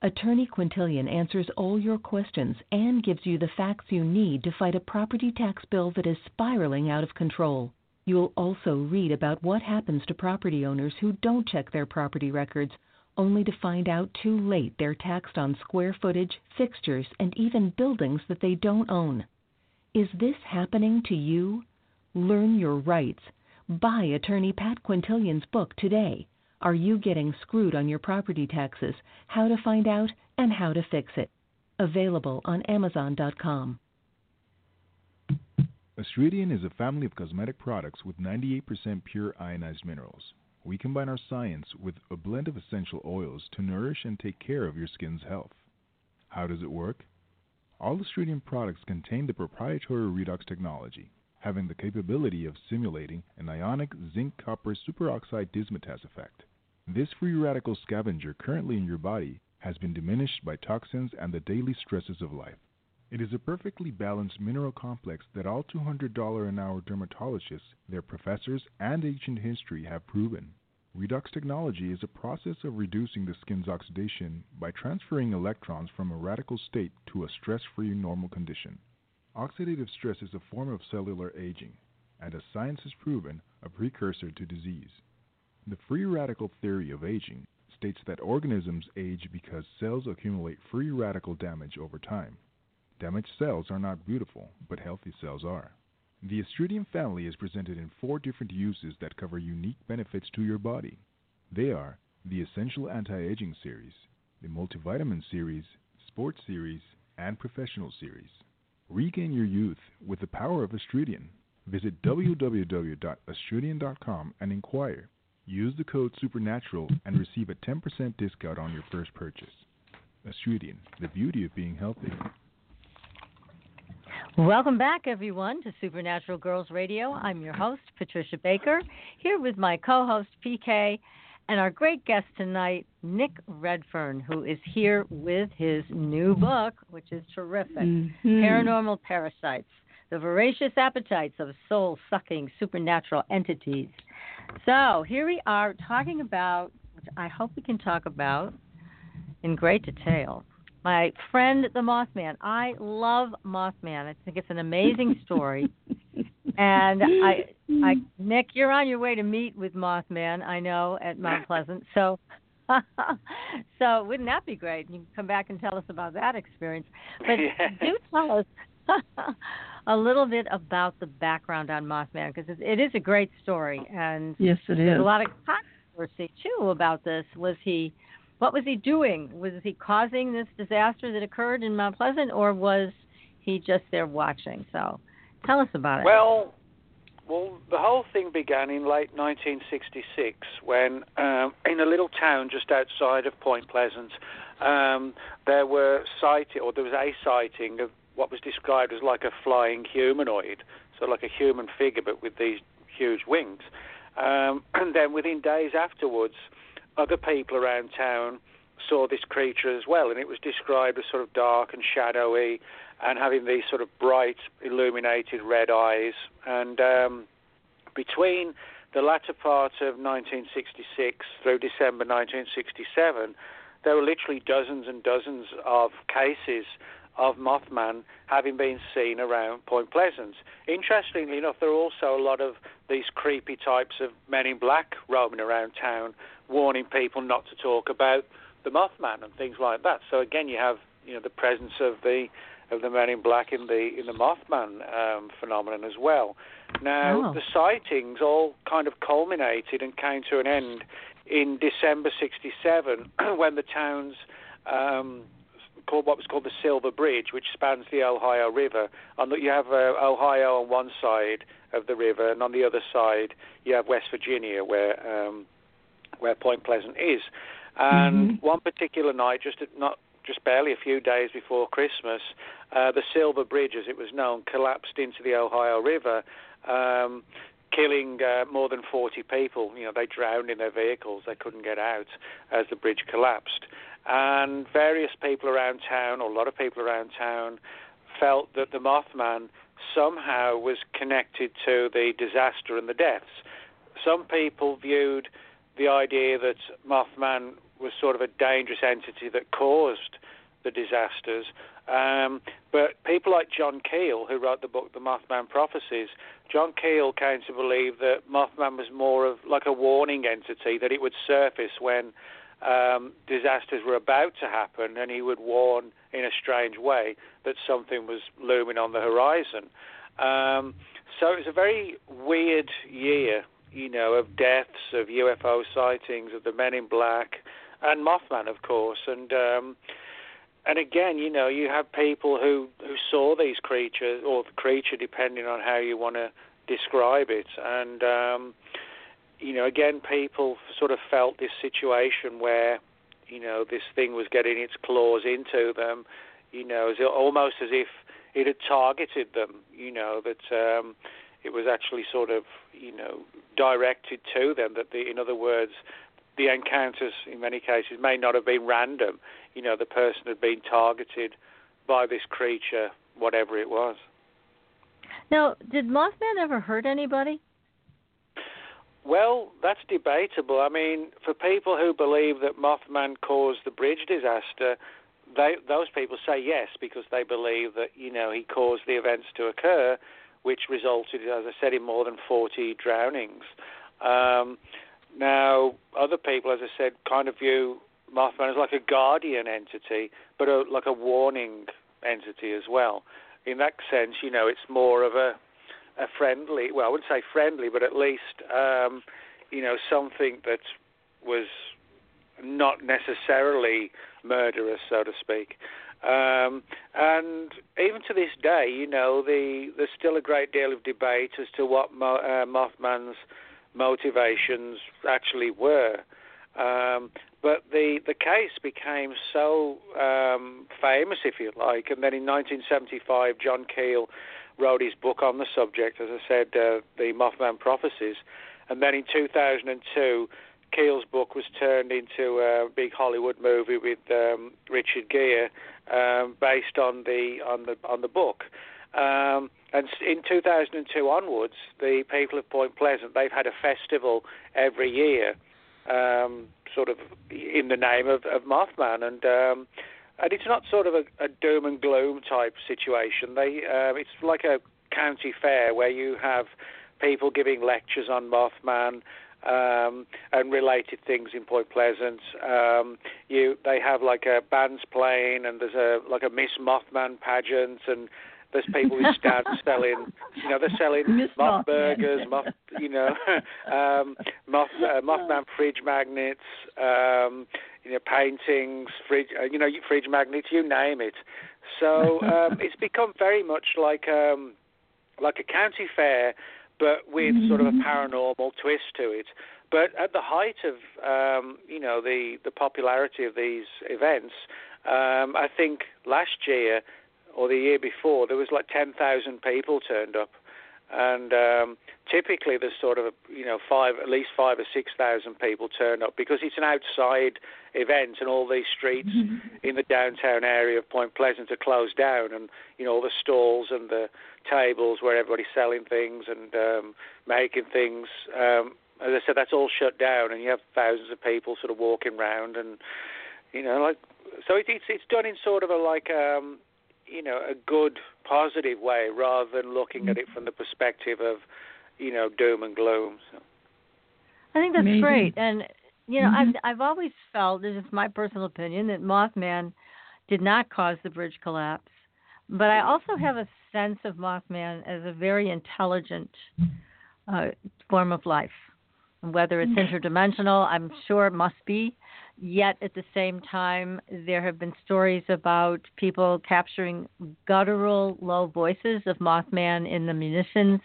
Attorney Quintilian answers all your questions and gives you the facts you need to fight a property tax bill that is spiraling out of control. You'll also read about what happens to property owners who don't check their property records, only to find out too late they're taxed on square footage, fixtures, and even buildings that they don't own. Is this happening to you? Learn your rights. Buy attorney Pat Quintilian's book today. Are you getting screwed on your property taxes? How to find out and how to fix it. Available on Amazon.com. Astridian is a family of cosmetic products with 98% pure ionized minerals. We combine our science with a blend of essential oils to nourish and take care of your skin's health. How does it work? All Astridian products contain the proprietary redox technology, having the capability of simulating an ionic zinc copper superoxide dismutase effect. This free radical scavenger currently in your body has been diminished by toxins and the daily stresses of life. It is a perfectly balanced mineral complex that all $200 an hour dermatologists, their professors, and ancient history have proven. Redox technology is a process of reducing the skin's oxidation by transferring electrons from a radical state to a stress-free normal condition. Oxidative stress is a form of cellular aging, and as science has proven, a precursor to disease. The free radical theory of aging states that organisms age because cells accumulate free radical damage over time. Damaged cells are not beautiful, but healthy cells are. The Astridian family is presented in four different uses that cover unique benefits to your body. They are the Essential Anti-Aging Series, the Multivitamin Series, Sports Series, and Professional Series. Regain your youth with the power of Astridian. Visit www.astridian.com and inquire. Use the code SUPERNATURAL and receive a 10% discount on your first purchase. Astridian, the beauty of being healthy. Welcome back, everyone, to Supernatural Girls Radio. I'm your host, Patricia Baker, here with my co host, PK, and our great guest tonight, Nick Redfern, who is here with his new book, which is terrific mm-hmm. Paranormal Parasites The Voracious Appetites of Soul Sucking Supernatural Entities. So here we are talking about, which I hope we can talk about in great detail my friend the Mothman. I love Mothman. I think it's an amazing <laughs> story. and I, I, Nick, you're on your way to meet with Mothman. I know at Mount Pleasant. So, <laughs> so wouldn't that be great? You can come back and tell us about that experience. But Yeah. do <laughs> tell us a little bit about the background on Mothman because it, it is a great story, and Yes, it there's a lot of controversy too about this. Was he? What was he doing? Was he causing this disaster that occurred in Mount Pleasant, or was he just there watching? So, tell us about it. Well, well, the whole thing began in late 1966 when, um, in a little town just outside of Point Pleasant, um, there were sighting, or there was a sighting of what was described as like a flying humanoid, so like a human figure but with these huge wings. Um, <clears throat> and then within days afterwards, other people around town saw this creature as well, and it was described as sort of dark and shadowy, and having these sort of bright, illuminated red eyes. And um, between the latter part of 1966 through December 1967, there were literally dozens and dozens of cases of Mothman having been seen around Point Pleasant. Interestingly enough, there are also a lot of these creepy types of men in black roaming around town, warning people not to talk about the Mothman and things like that. So again, you have you know the presence of the of the men in black in the in the Mothman um, phenomenon as well. Now Oh. the sightings all kind of culminated and came to an end in December '67 <clears throat> when the town's um, called what was called the Silver Bridge, which spans the Ohio River. and the, you have uh, Ohio on one side of the river, and on the other side you have West Virginia, where um, where Point Pleasant is. And one particular night, just at, not just barely a few days before Christmas, uh, the Silver Bridge, as it was known, collapsed into the Ohio River. Um, killing uh, more than 40 people. You know, they drowned in their vehicles. They couldn't get out as the bridge collapsed. And various people around town, or a lot of people around town, felt that the Mothman somehow was connected to the disaster and the deaths. Some people viewed the idea that Mothman was sort of a dangerous entity that caused the disasters. Um, but people like John Keel, who wrote the book The Mothman Prophecies, John Keel came to believe that Mothman was more of like a warning entity, that it would surface when um, disasters were about to happen, and he would warn in a strange way that something was looming on the horizon. Um, so it was a very weird year, you know, of deaths, of UFO sightings, of the Men in Black, and Mothman, of course, and. Um, and again, you know, you have people who, who saw these creatures, or the creature, depending on how you want to describe it. And, um, you know, again, people sort of felt this situation where, you know, this thing was getting its claws into them, you know, as, almost as if it had targeted them, you know, that um, it was actually sort of, you know, directed to them. That, the, in other words, the encounters in many cases may not have been random. You know, the person had been targeted by this creature, whatever it was. Now, did Mothman ever hurt anybody? Well, that's debatable. I mean, for people who believe that Mothman caused the bridge disaster, they, those people say yes because they believe that you know he caused the events to occur, which resulted, as I said, in more than 40 drownings. Um, now, other people, as I said, kind of view Mothman as like a guardian entity, but a, like a warning entity as well. In that sense, you know, it's more of a a friendly. Well, I wouldn't say friendly, but at least um, you know something that was not necessarily murderous, so to speak. Um, and even to this day, you know, the, there's still a great deal of debate as to what Mo, uh, Mothman's motivations actually were. Um, but the the case became so um, famous, if you like, and then in 1975, John Keel wrote his book on the subject, as I said, uh, the Mothman Prophecies, and then in 2002, Keel's book was turned into a big Hollywood movie with um, Richard Gere, um, based on the on the on the book. Um, and in 2002 onwards, the people of Point Pleasant they've had a festival every year, um, sort of in the name of, of Mothman, and um, and it's not sort of a, a doom and gloom type situation. They uh, it's like a county fair where you have people giving lectures on Mothman. Um, and related things in Point Pleasant. Um, you they have like a bands playing, and there's a like a Miss Mothman pageant, and there's people who stand <laughs> selling, you know, they're selling Miss moth Mothman. burgers, moth, you know, <laughs> um, moth uh, Mothman fridge magnets, um, you know, paintings, fridge, uh, you know, fridge magnets, you name it. So <laughs> um, it's become very much like um, like a county fair, but with sort of a paranormal twist to it. But at the height of um, you know the the popularity of these events, um, I think last year or the year before there was like ten thousand people turned up, and um, typically there's sort of you know five at least five or six thousand people turn up because it's an outside event and all these streets in the downtown area of Point Pleasant are closed down and you know all the stalls and the tables where everybody's selling things and um, making things. Um, as I said, that's all shut down, and you have thousands of people sort of walking around, and you know, like so it, it's it's done in sort of a like um, you know a good positive way rather than looking at it from the perspective of you know doom and gloom. So. I think that's Amazing. great, and you know, Mhm. I've I've always felt, this is my personal opinion, that Mothman did not cause the bridge collapse. But I also have a sense of Mothman as a very intelligent uh, form of life. Whether it's interdimensional, I'm sure it must be. Yet at the same time, there have been stories about people capturing guttural, low voices of Mothman in the munitions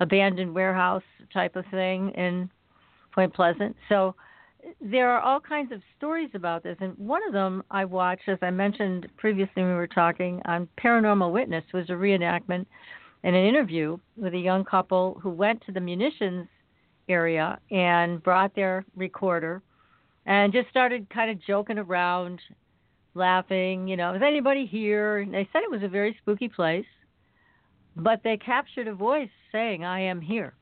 abandoned warehouse type of thing in Point Pleasant. So there are all kinds of stories about this, and one of them I watched, as I mentioned previously when we were talking on Paranormal Witness, was a reenactment and an interview with a young couple who went to the munitions area and brought their recorder and just started kind of joking around, laughing. You know, is anybody here? And they said it was a very spooky place, but they captured a voice saying, "I am here."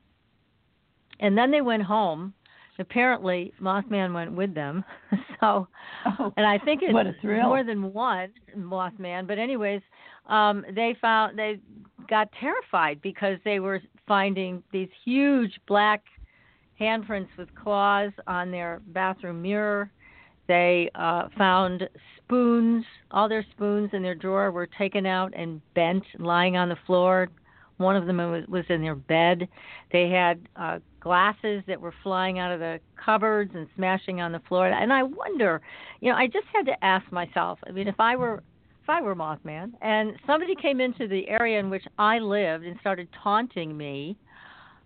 And then they went home. Apparently, Mothman went with them. <laughs> so, Oh, and I think it's what a thrill. more than one Mothman. But anyways, um, they found they got terrified because they were finding these huge black handprints with claws on their bathroom mirror. They uh, found spoons. All their spoons in their drawer were taken out and bent, lying on the floor. One of them was, in their bed. They had uh, glasses that were flying out of the cupboards and smashing on the floor. And I wonder, you know, I just had to ask myself. I mean, if I were if I were Mothman and somebody came into the area in which I lived and started taunting me,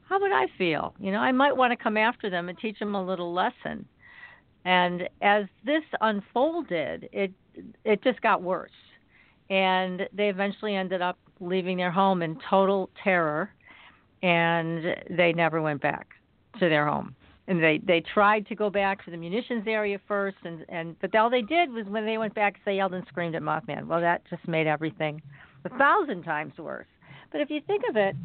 how would I feel? You know, I might want to come after them and teach them a little lesson. And as this unfolded, it it just got worse. And they eventually ended up leaving their home in total terror and they never went back to their home. And they they tried to go back to the munitions area first and and but all they did was when they went back they yelled and screamed at Mothman. Well, that just made everything a thousand times worse. But if you think of it,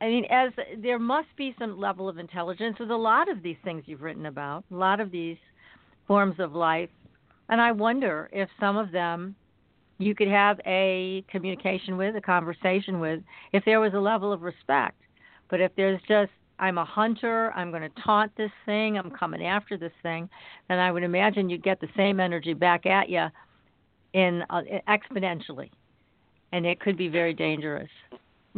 I mean, as there must be some level of intelligence with a lot of these things you've written about, a lot of these forms of life, and I wonder if some of them you could have a communication with, a conversation with, if there was a level of respect. But if there's just I'm a hunter, I'm going to taunt this thing, I'm coming after this thing, then I would imagine you'd get the same energy back at you in uh, exponentially, and it could be very dangerous.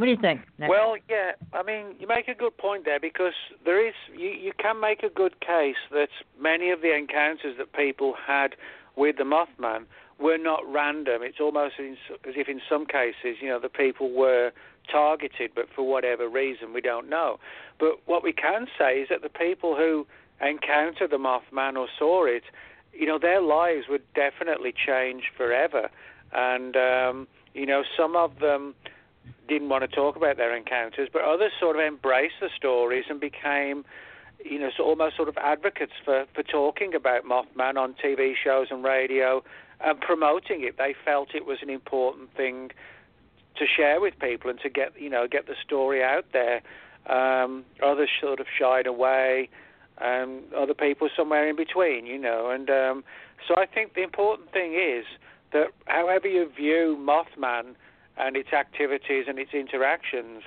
What do you think? Well, yeah, I mean, you make a good point there because there is you, you can make a good case that many of the encounters that people had with the Mothman were not random. It's almost as if in some cases, you know, the people were targeted, but for whatever reason, we don't know. But what we can say is that the people who encountered the Mothman or saw it, you know, their lives would definitely change forever. And, um, you know, some of them didn't want to talk about their encounters, but others sort of embraced the stories and became, you know, so almost sort of advocates for, for talking about Mothman on TV shows and radio and promoting it. They felt it was an important thing to share with people and to get, you know, get the story out there. Um, others sort of shied away, and other people somewhere in between, you know. And um, so I think the important thing is that however you view Mothman, and its activities and its interactions,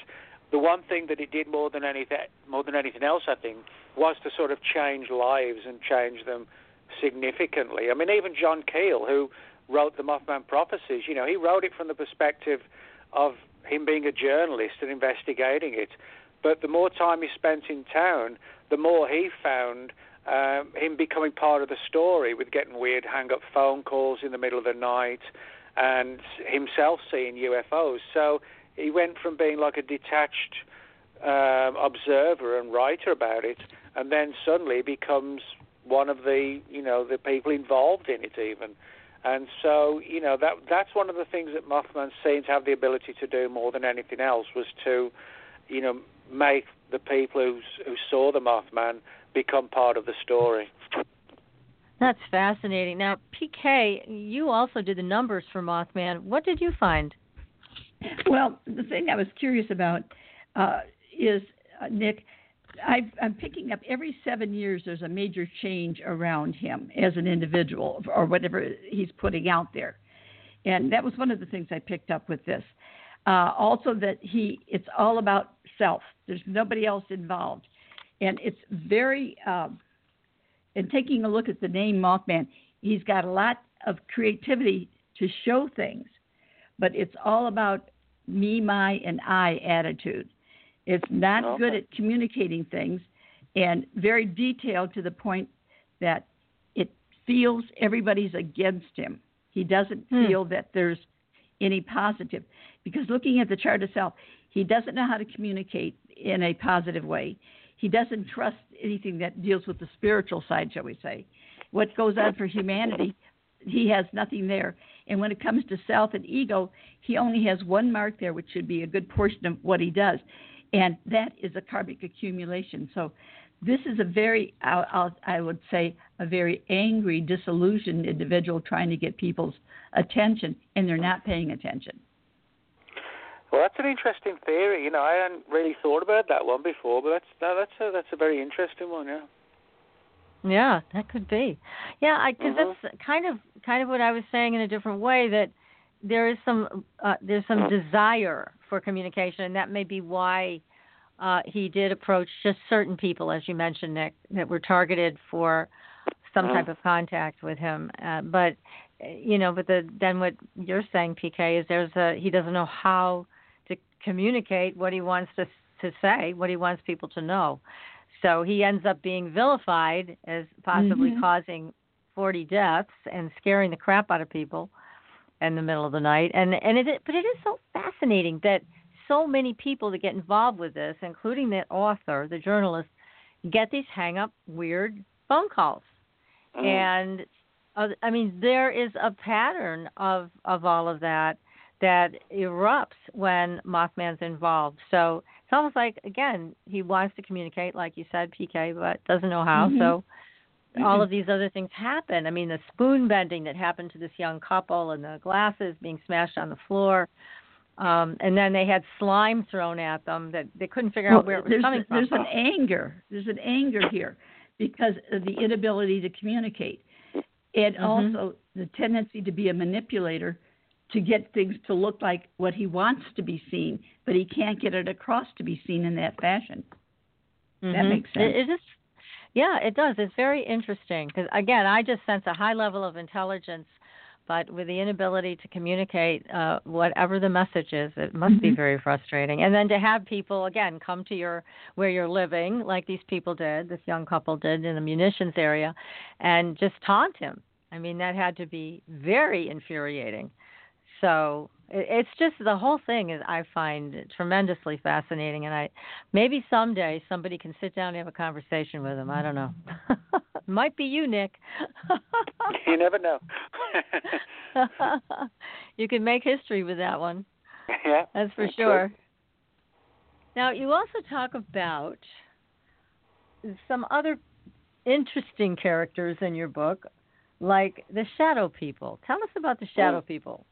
the one thing that it did more than anything more than anything else, I think, was to sort of change lives and change them significantly. I mean, even John Keel, who wrote the Mothman Prophecies, you know, he wrote it from the perspective of him being a journalist and investigating it. But the more time he spent in town, the more he found um, him becoming part of the story with getting weird hang up phone calls in the middle of the night and himself seeing UFOs. So he went from being like a detached um, observer and writer about it, and then suddenly becomes one of the you know the people involved in it even. And so, you know, that that's one of the things that Mothman seemed to have the ability to do more than anything else was to, you know, make the people who who saw the Mothman become part of the story. That's fascinating. Now, PK, you also did the numbers for Mothman. What did you find? Well, the thing I was curious about uh, is, uh, Nick, i am picking up every seven years there's a major change around him as an individual or whatever he's putting out there. And that was one of the things I picked up with this. Uh, also, that he it's all about self. There's nobody else involved, and it's very. Um, and taking a look at the name Mothman, he's got a lot of creativity to show things, but it's all about me, my, and I attitude. It's not okay. good at communicating things and very detailed to the point that it feels everybody's against him. He doesn't hmm. feel that there's any positive. Because looking at the chart itself, he doesn't know how to communicate in a positive way. He doesn't trust anything that deals with the spiritual side, shall we say. What goes on for humanity, he has nothing there. And when it comes to self and ego, he only has one mark there, which should be a good portion of what he does and that is a karmic accumulation. So this is a very, I'll, would say, a very angry, disillusioned individual trying to get people's attention, and they're not paying attention. Well, that's an interesting theory. You know, I hadn't really thought about that one before, but that's that's a that's a very interesting one. Yeah. Yeah, that could be. Yeah, because mm-hmm. that's kind of kind of what I was saying in a different way that there is some uh, there's some desire for communication, and that may be why uh, he did approach just certain people, as you mentioned, Nick, that were targeted for some type of contact with him. Uh, but you know, but the then what you're saying, PK, is there's a he doesn't know how communicate what he wants to to say, what he wants people to know. So he ends up being vilified as possibly mm-hmm. causing 40 deaths and scaring the crap out of people in the middle of the night. And and it but it is so fascinating that so many people that get involved with this, including the author, the journalist, get these hang up weird phone calls. Mm. And uh, I mean there is a pattern of of all of that that erupts when Mothman's involved. So it's almost like again, he wants to communicate like you said PK but doesn't know how. Mm-hmm. So mm-hmm. all of these other things happen. I mean, the spoon bending that happened to this young couple and the glasses being smashed on the floor. Um, and then they had slime thrown at them that they couldn't figure well, out where it was coming a, from. There's an anger. There's an anger here because of the inability to communicate, and mm-hmm. also the tendency to be a manipulator to get things to look like what he wants to be seen, but he can't get it across to be seen in that fashion. Mm-hmm. That makes sense. It, it is yeah, it does. It's very interesting because again, I just sense a high level of intelligence, but with the inability to communicate uh, whatever the message is, it must mm-hmm. be very frustrating. And then to have people again come to your where you're living, like these people did, this young couple did in the munitions area, and just taunt him. I mean, that had to be very infuriating. So it's just the whole thing is I find tremendously fascinating, and I maybe someday somebody can sit down and have a conversation with him. I don't know. <laughs> Might be you, Nick. you never know. <laughs> you can make history with that one. Yeah, that's for that's sure. True. Now you also talk about some other interesting characters in your book, like the shadow people. Tell us about the shadow mm. people.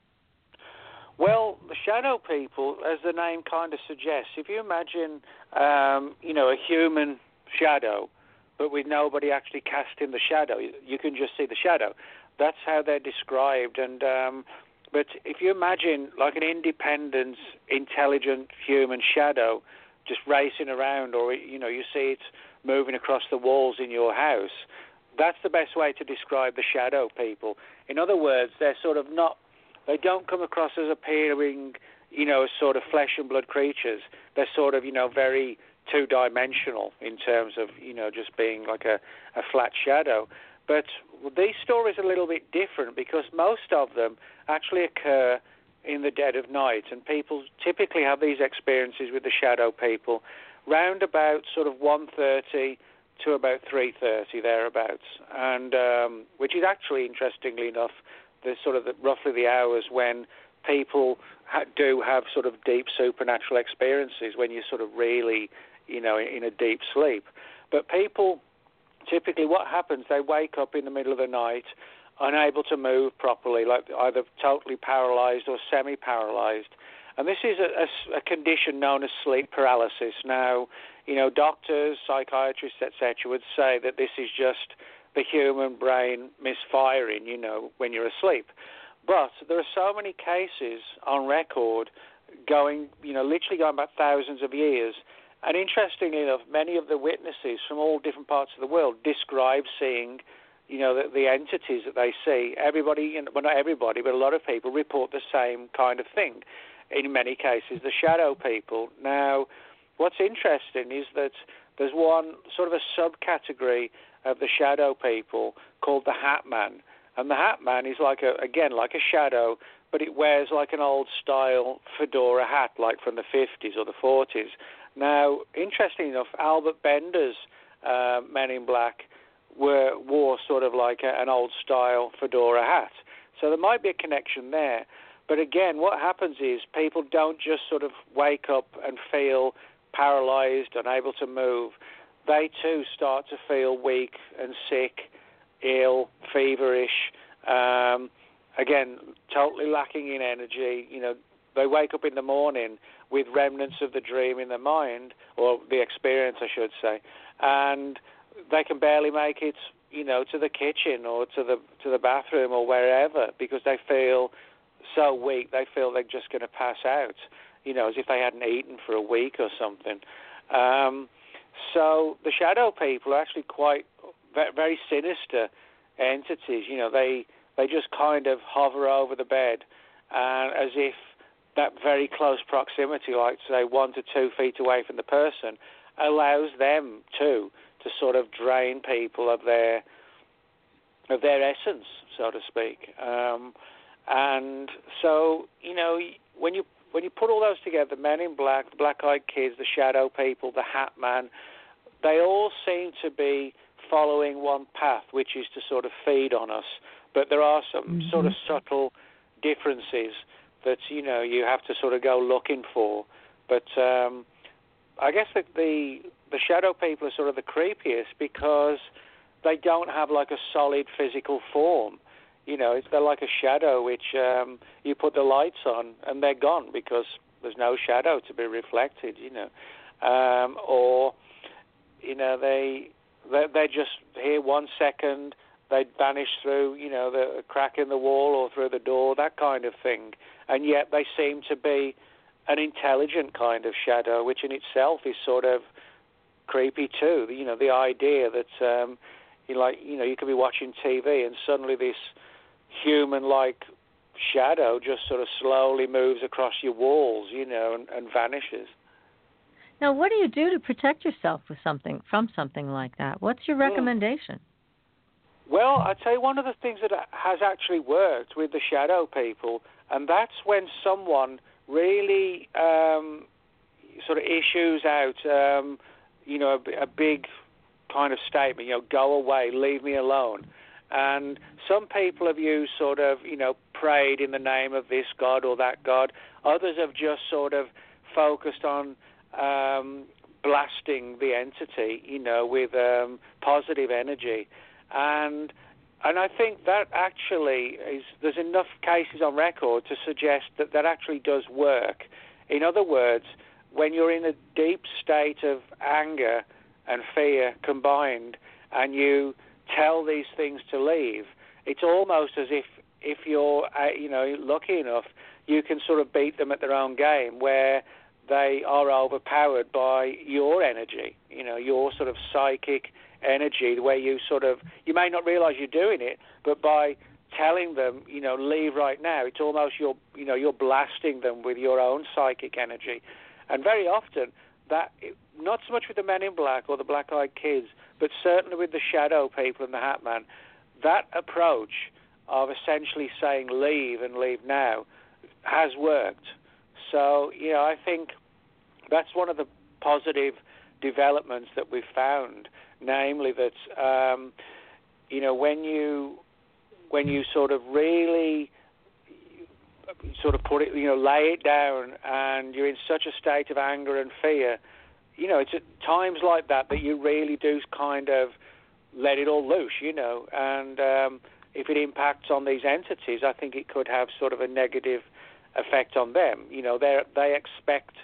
Well, the shadow people, as the name kind of suggests, if you imagine, um, you know, a human shadow, but with nobody actually casting the shadow, you can just see the shadow. That's how they're described, and um, But if you imagine like an independent, intelligent human shadow just racing around, or you know, you see it moving across the walls in your house, that's the best way to describe the shadow people. In other words, they're sort of not, they don't come across as appearing, you know, as sort of flesh and blood creatures. They're sort of, you know, very two dimensional in terms of, you know, just being like a, a flat shadow. But these stories are a little bit different because most of them actually occur in the dead of night, and people typically have these experiences with the shadow people round about sort of 1.30 to about 3.30 thereabouts, and um, which is actually, interestingly enough, the sort of the, roughly the hours when people ha- do have sort of deep supernatural experiences when you're sort of really, you know, in, in a deep sleep. But people typically what happens, they wake up in the middle of the night unable to move properly, like either totally paralyzed or semi paralyzed. And this is a, a, a, condition known as sleep paralysis. Now, you know, doctors, psychiatrists, etc., would say that this is just the human brain misfiring, you know, when you're asleep. But there are so many cases on record going, you know, literally going back thousands of years and interestingly enough, many of the witnesses from all different parts of the world describe seeing, you know, the, the entities that they see. Everybody, well, not everybody, but a lot of people report the same kind of thing. In many cases, the shadow people. Now, what's interesting is that there's one sort of a subcategory of the shadow people called the Hat Man, and the Hat Man is like a again like a shadow, but it wears like an old style fedora hat, like from the 50s or the 40s now, interesting enough, Albert Bender's uh, Men in Black were wore sort of like a, an old style fedora hat. So there might be a connection there. But again, what happens is people don't just sort of wake up and feel paralyzed, unable to move. They too start to feel weak and sick, ill, feverish. Um, again, totally lacking in energy. You know, they wake up in the morning with remnants of the dream in their mind, or the experience, I should say, and they can barely make it, you know, to the kitchen or to the to the bathroom or wherever because they feel so weak. They feel they're just going to pass out, you know, as if they hadn't eaten for a week or something. Um, so the shadow people are actually quite very sinister entities. You know, they they just kind of hover over the bed, and as if that very close proximity, like say one to two feet away from the person, allows them too to sort of drain people of their of their essence, so to speak. Um, and so, you know, when you when you put all those together, the Men in Black, the Black Eyed Kids, the Shadow People, the Hat Man, they all seem to be following one path, which is to sort of feed on us. But there are some mm-hmm. sort of subtle differences that you know you have to sort of go looking for. But um, I guess that the the shadow people are sort of the creepiest because they don't have like a solid physical form. You know, they're like a shadow which um, you put the lights on and they're gone because there's no shadow to be reflected. You know, um, or you know they they're, they're just here one second they'd vanish through, you know, the crack in the wall or through the door, that kind of thing and yet they seem to be an intelligent kind of shadow, which in itself is sort of creepy too. You know, the idea that um, you like, you know, you could be watching TV and suddenly this human-like shadow just sort of slowly moves across your walls, you know, and, and vanishes. Now, what do you do to protect yourself with something from something like that? What's your hmm. recommendation? Well, I'd say one of the things that has actually worked with the shadow people and that's when someone really um, sort of issues out, um, you know, a, a big kind of statement, you know, go away, leave me alone. And some people have used sort of, you know, prayed in the name of this God or that God. Others have just sort of focused on um, blasting the entity, you know, with um, positive energy. And and I think that actually is, there's enough cases on record to suggest that that actually does work. In other words, when you're in a deep state of anger and fear combined and you tell these things to leave, it's almost as if if you're uh, you know lucky enough, you can sort of beat them at their own game where they are overpowered by your energy. You know, your sort of psychic energy, way you sort of you may not realize you're doing it, but by telling them, you know, leave right now, it's almost you're you know you're blasting them with your own psychic energy, and very often that not so much with the Men in Black or the Black Eyed Kids, but certainly with the Shadow people and the Hat Man, that approach of essentially saying leave and leave now has worked. So, you know, I think that's one of the positive developments that we've found, namely that, um, you know, when you when you sort of really sort of put it, you know, lay it down, and you're in such a state of anger and fear, you know, it's at times like that that you really do kind of let it all loose, you know, and um, if it impacts on these entities, I think it could have sort of a negative effect on them. You know, they they expect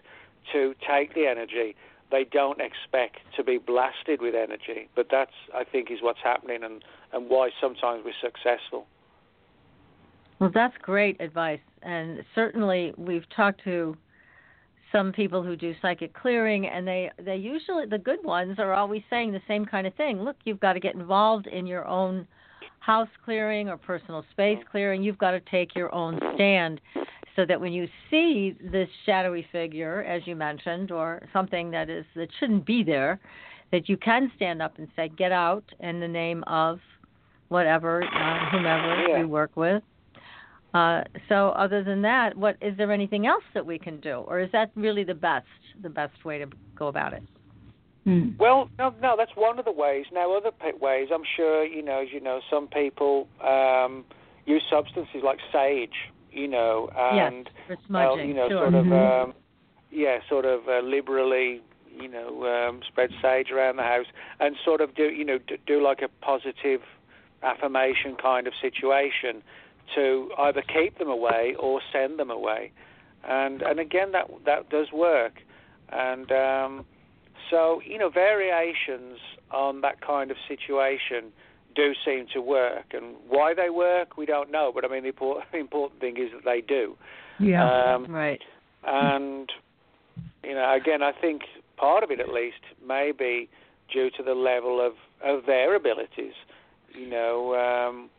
to take the energy. They don't expect to be blasted with energy. But that's, I think, is what's happening and, and why sometimes we're successful. Well, that's great advice. And certainly we've talked to some people who do psychic clearing and they they usually the good ones are always saying the same kind of thing look you've got to get involved in your own house clearing or personal space clearing you've got to take your own stand so that when you see this shadowy figure, as you mentioned, or something that is that shouldn't be there, that you can stand up and say, "Get out!" in the name of whatever, uh, whomever yeah. you work with. Uh, so, other than that, what is there anything else that we can do, or is that really the best the best way to go about it? Hmm. Well, no, no, that's one of the ways. Now, other ways, I'm sure you know, as you know, some people um, use substances like sage you know, and yes, smudging, uh, you know, sure. sort of, mm-hmm. um, yeah, sort of uh, liberally, you know, um, spread sage around the house and sort of do, you know, do, do like a positive affirmation kind of situation to either keep them away or send them away, and and again that that does work, and um, so you know variations on that kind of situation do seem to work. And why they work, we don't know. But I mean, the important, <laughs> important thing is that they do. Yeah. Um, right. And you know, again, I think part of it, at least, may be due to the level of of their abilities. You know, um,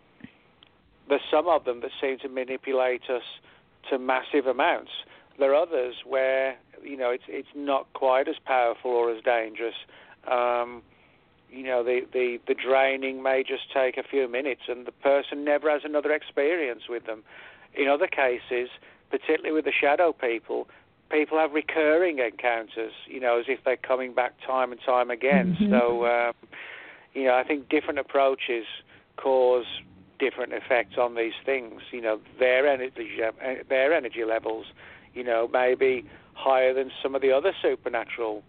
there's some of them that seem to manipulate us to massive amounts. There are others where you know it's it's not quite as powerful or as dangerous. Um, you know, the, the, the draining may just take a few minutes and the person never has another experience with them. In other cases, particularly with the shadow people, people have recurring encounters, you know, as if they're coming back time and time again. Mm-hmm. So, um, you know, I think different approaches cause different effects on these things. You know, their energy, their energy levels, you know, may be higher than some of the other supernatural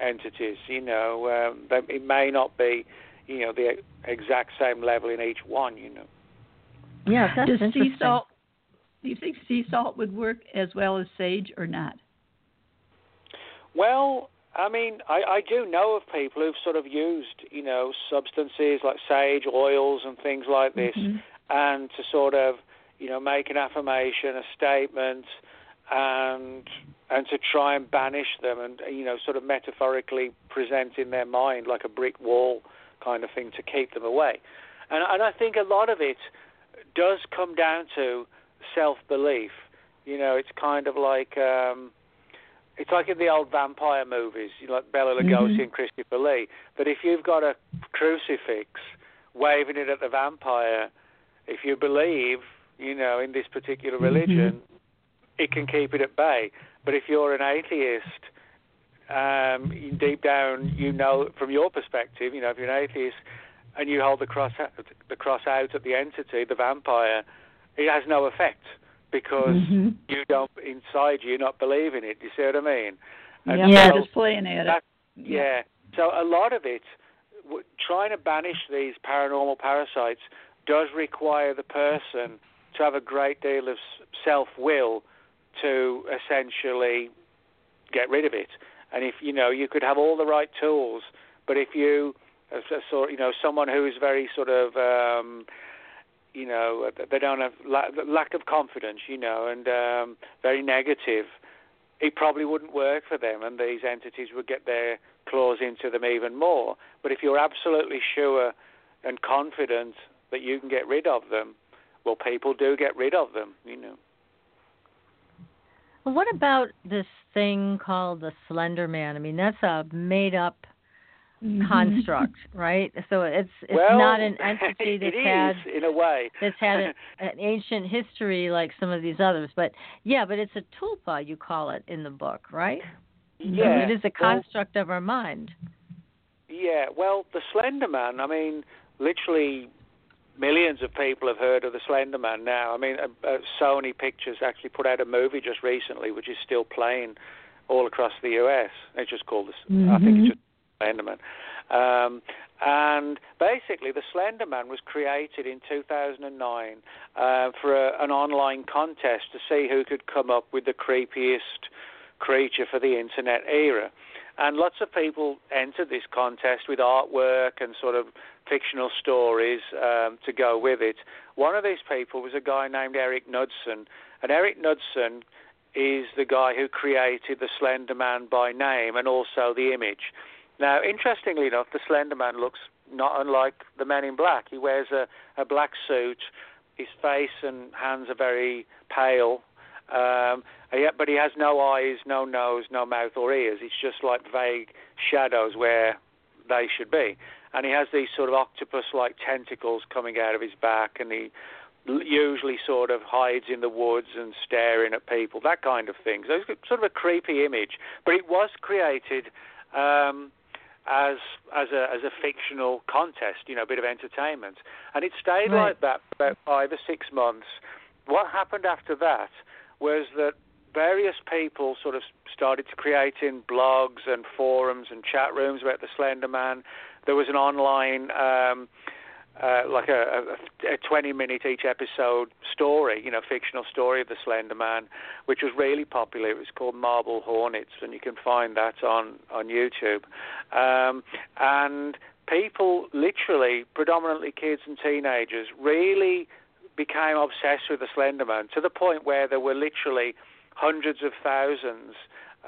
entities. You know, um, it may not be, you know, the exact same level in each one. You know. Yeah, that's Does interesting. sea salt? Do you think sea salt would work as well as sage or not? Well, I mean, I, I do know of people who've sort of used, you know, substances like sage oils and things like this, mm-hmm. and to sort of, you know, make an affirmation, a statement, and and to try and banish them and you know sort of metaphorically present in their mind like a brick wall kind of thing to keep them away and and I think a lot of it does come down to self belief you know it's kind of like um it's like in the old vampire movies, like Bela Lugosi mm-hmm. and Christopher Lee. That if you've got a crucifix waving it at the vampire, if you believe, you know, in this particular religion, mm-hmm. it can keep it at bay. But if you're an atheist, um, deep down, you know from your perspective, you know, if you're an atheist and you hold the cross the cross out at the entity, the vampire, it has no effect because mm-hmm. you don't inside you not believe in it. You see what I mean? And yeah, so just playing at that, it. Yeah. yeah. So a lot of it, trying to banish these paranormal parasites, does require the person to have a great deal of self will to essentially get rid of it. And if you know, you could have all the right tools, but if you, sort, you know, someone who is very sort of, um, you know, they don't have lack of confidence, you know, and um, very negative, it probably wouldn't work for them, and these entities would get their claws into them even more. But if you're absolutely sure and confident that you can get rid of them, well, people do get rid of them, you know. Well, what about this thing called the Slender Man? I mean, that's a made up mm-hmm. construct, right? So it's it's well, not an <laughs> entity that's had in a way that's had a, <laughs> an ancient history like some of these others. But yeah, but it's a tulpa you call it in the book, right? Yeah, so it is a construct well, of our mind. Yeah, well, the Slender Man. I mean, literally millions of people have heard of the Slender Man now. I mean, uh, uh, Sony Pictures actually put out a movie just recently, which is still playing all across the U.S. It's just called the, mm-hmm. I think it's just Slender Man. Um, and basically, the Slender Man was created in 2009 uh, for a, an online contest to see who could come up with the creepiest creature for the internet era. And lots of people entered this contest with artwork and sort of fictional stories um, to go with it. One of these people was a guy named Eric Knudsen. And Eric Knudsen is the guy who created the Slender Man by name and also the image. Now, interestingly enough, the Slender Man looks not unlike the Men in Black. He wears a, a black suit. His face and hands are very pale. Um, but he has no eyes, no nose, no mouth or ears. It's just like vague shadows where they should be. And he has these sort of octopus-like tentacles coming out of his back, and he usually sort of hides in the woods and staring at people, that kind of thing. So it's sort of a creepy image. But it was created um, as as a as a fictional contest, you know, a bit of entertainment, and it stayed right. like that for about five or six months. What happened after that was that various people sort of started to create in blogs and forums and chat rooms about the Slender Man. There was an online um, uh, like a, a, a 20 minute each episode story, you know, fictional story of the Slender Man, which was really popular. It was called Marble Hornets, and you can find that on on YouTube. Um, and people, literally, predominantly kids and teenagers, really became obsessed with the Slender Man to the point where there were literally hundreds of thousands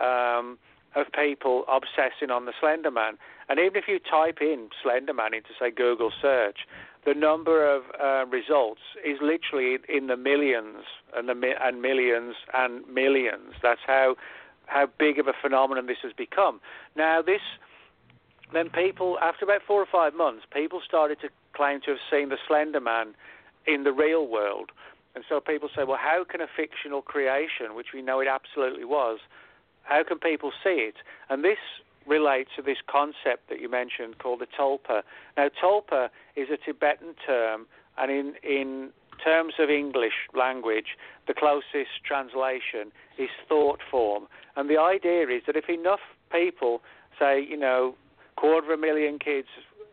um, of people obsessing on the Slender Man. And even if you type in Slender Man into, say, Google search, the number of uh, results is literally in the millions and, the and millions and millions. That's how how big of a phenomenon this has become. Now, this then people after about four or five months, people started to claim to have seen the Slender Man in the real world. And so people say, well, how can a fictional creation, which we know it absolutely was, how can people see it? And this relates to this concept that you mentioned called the tulpa. Now, tulpa is a Tibetan term, and in, in terms of English language, the closest translation is thought form. And the idea is that if enough people, say, you know, quarter of a million kids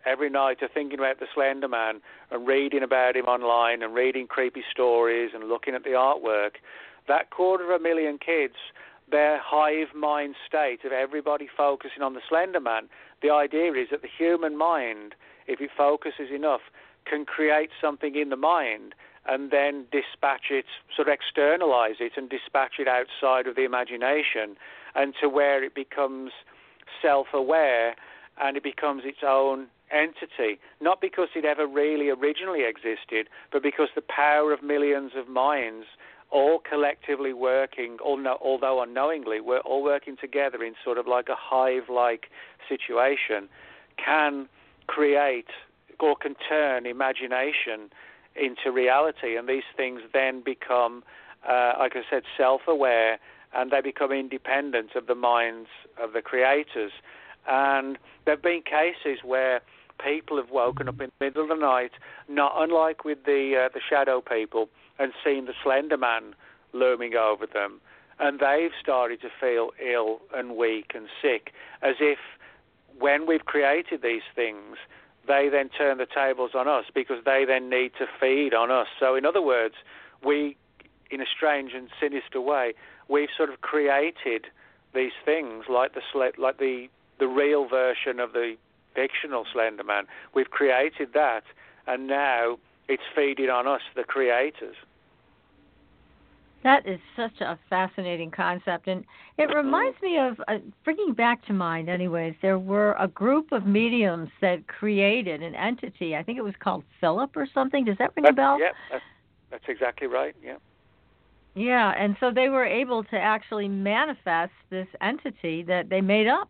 every night are thinking about the Slender Man and reading about him online and reading creepy stories and looking at the artwork, that quarter of a million kids their hive mind state of everybody focusing on the Slender Man, the idea is that the human mind, if it focuses enough, can create something in the mind and then dispatch it, sort of externalize it and dispatch it outside of the imagination and to where it becomes self aware and it becomes its own entity, not because it ever really originally existed, but because the power of millions of minds all collectively working, although unknowingly, we're all working together in sort of like a hive-like situation, can create or can turn imagination into reality, and these things then become, uh, like I said, self-aware, and they become independent of the minds of the creators. And there have been cases where people have woken up in the middle of the night, not unlike with the uh, the shadow people and seen the Slender Man looming over them, and they've started to feel ill and weak and sick, as if when we've created these things, they then turn the tables on us because they then need to feed on us. So, in other words, we, in a strange and sinister way, we've sort of created these things like the like the the real version of the fictional Slender Man. We've created that, and now it's feeding on us, the creators. That is such a fascinating concept, and it reminds me of uh, bringing back to mind. Anyways, there were a group of mediums that created an entity. I think it was called Philip or something. Does that ring that's, a bell? Yeah, that's, that's exactly right. Yeah. Yeah, and so they were able to actually manifest this entity that they made up.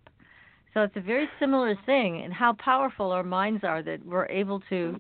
So it's a very similar thing, and how powerful our minds are that we're able to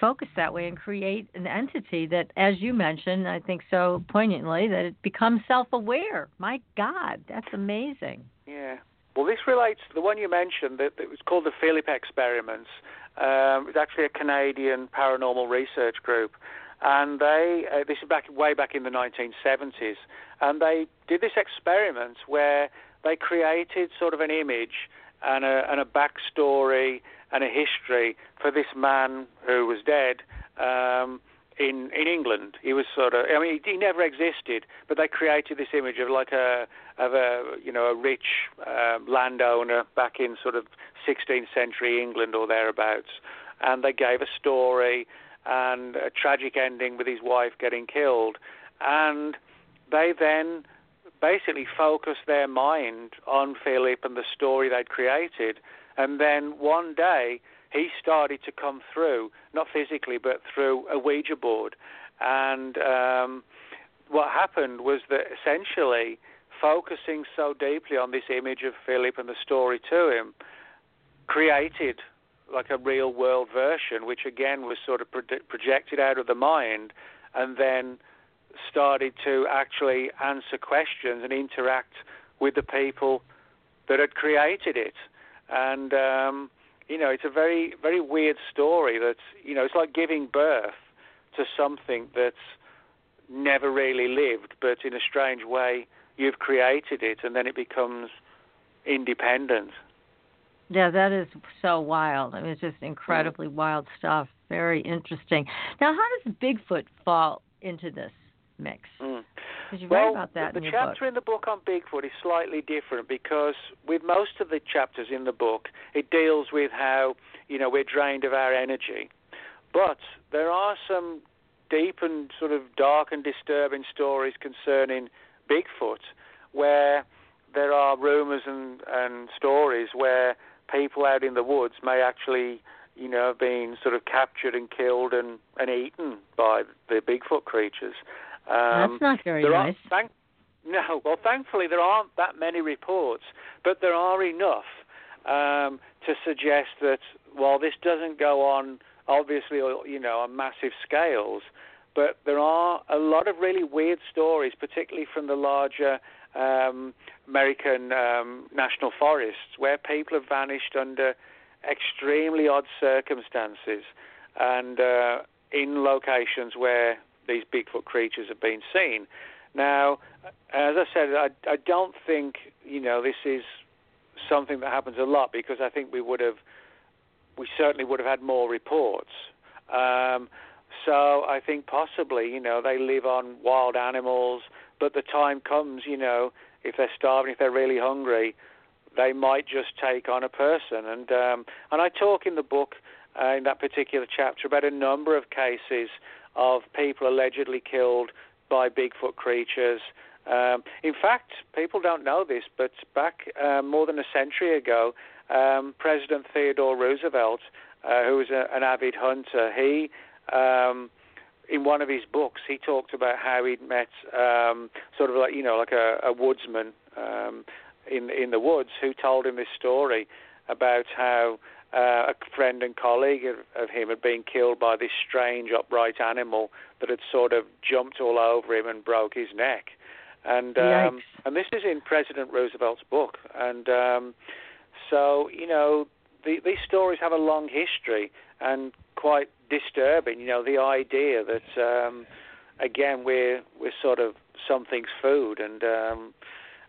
focus that way and create an entity that, as you mentioned, I think so poignantly, that it becomes self aware. My God, that's amazing. Yeah. Well, this relates to the one you mentioned that it was called the Philip experiments. Um, it's actually a Canadian paranormal research group, and they uh, this is back way back in the 1970s, and they did this experiment where they created sort of an image and a, and a backstory and a history for this man who was dead um, in in England. He was sort of I mean he, he never existed, but they created this image of like a of a you know a rich uh, landowner back in sort of 16th century England or thereabouts, and they gave a story and a tragic ending with his wife getting killed, and they then basically focused their mind on Philip and the story they'd created and then one day he started to come through, not physically, but through a Ouija board. And um, what happened was that essentially, focusing so deeply on this image of Philip and the story to him, created like a real world version, which again was sort of pro- projected out of the mind and then started to actually answer questions and interact with the people that had created it and um, you know it's a very very weird story. That you know it's like giving birth to something that's never really lived, but in a strange way you've created it, and then it becomes independent. Yeah, that is so wild. I mean, it's just incredibly mm. wild stuff. Very interesting. Now, how does Bigfoot fall into this mix? Mm. You well, write about that the, in your chapter book. in the book on Bigfoot is slightly different because with most of the chapters in the book, it deals with how you know we're drained of our energy, but there are some deep and sort of dark and disturbing stories concerning Bigfoot, where there are rumors and, and stories where people out in the woods may actually, you know, have been sort of captured and killed and, and eaten by the Bigfoot creatures. Um, That's not very nice. Thank, no, well, thankfully there aren't that many reports, but there are enough um, to suggest that while this doesn't go on, obviously, you know, on massive scales, but there are a lot of really weird stories, particularly from the larger um, American um, national forests, where people have vanished under extremely odd circumstances and uh, in locations where these Bigfoot creatures have been seen. Now, as I said, I, I don't think you know this is something that happens a lot because I think we would have, we certainly would have had more reports. Um, so I think possibly, you know, they live on wild animals, but the time comes, you know, if they're starving, if they're really hungry, they might just take on a person. And um, and I talk in the book uh, in that particular chapter about a number of cases of people allegedly killed by Bigfoot creatures. Um, in fact, people don't know this, but back uh, more than a century ago, um, President Theodore Roosevelt, uh, who was a, an avid hunter, he um, in one of his books he talked about how he'd met um, sort of like you know like a, a woodsman um, in in the woods who told him this story about how uh, a friend and colleague of, of him had been killed by this strange upright animal that had sort of jumped all over him and broke his neck. And um, and this is in President Roosevelt's book. And um, so you know the, these stories have a long history and quite disturbing. You know the idea that um, again we're we're sort of something's food and um,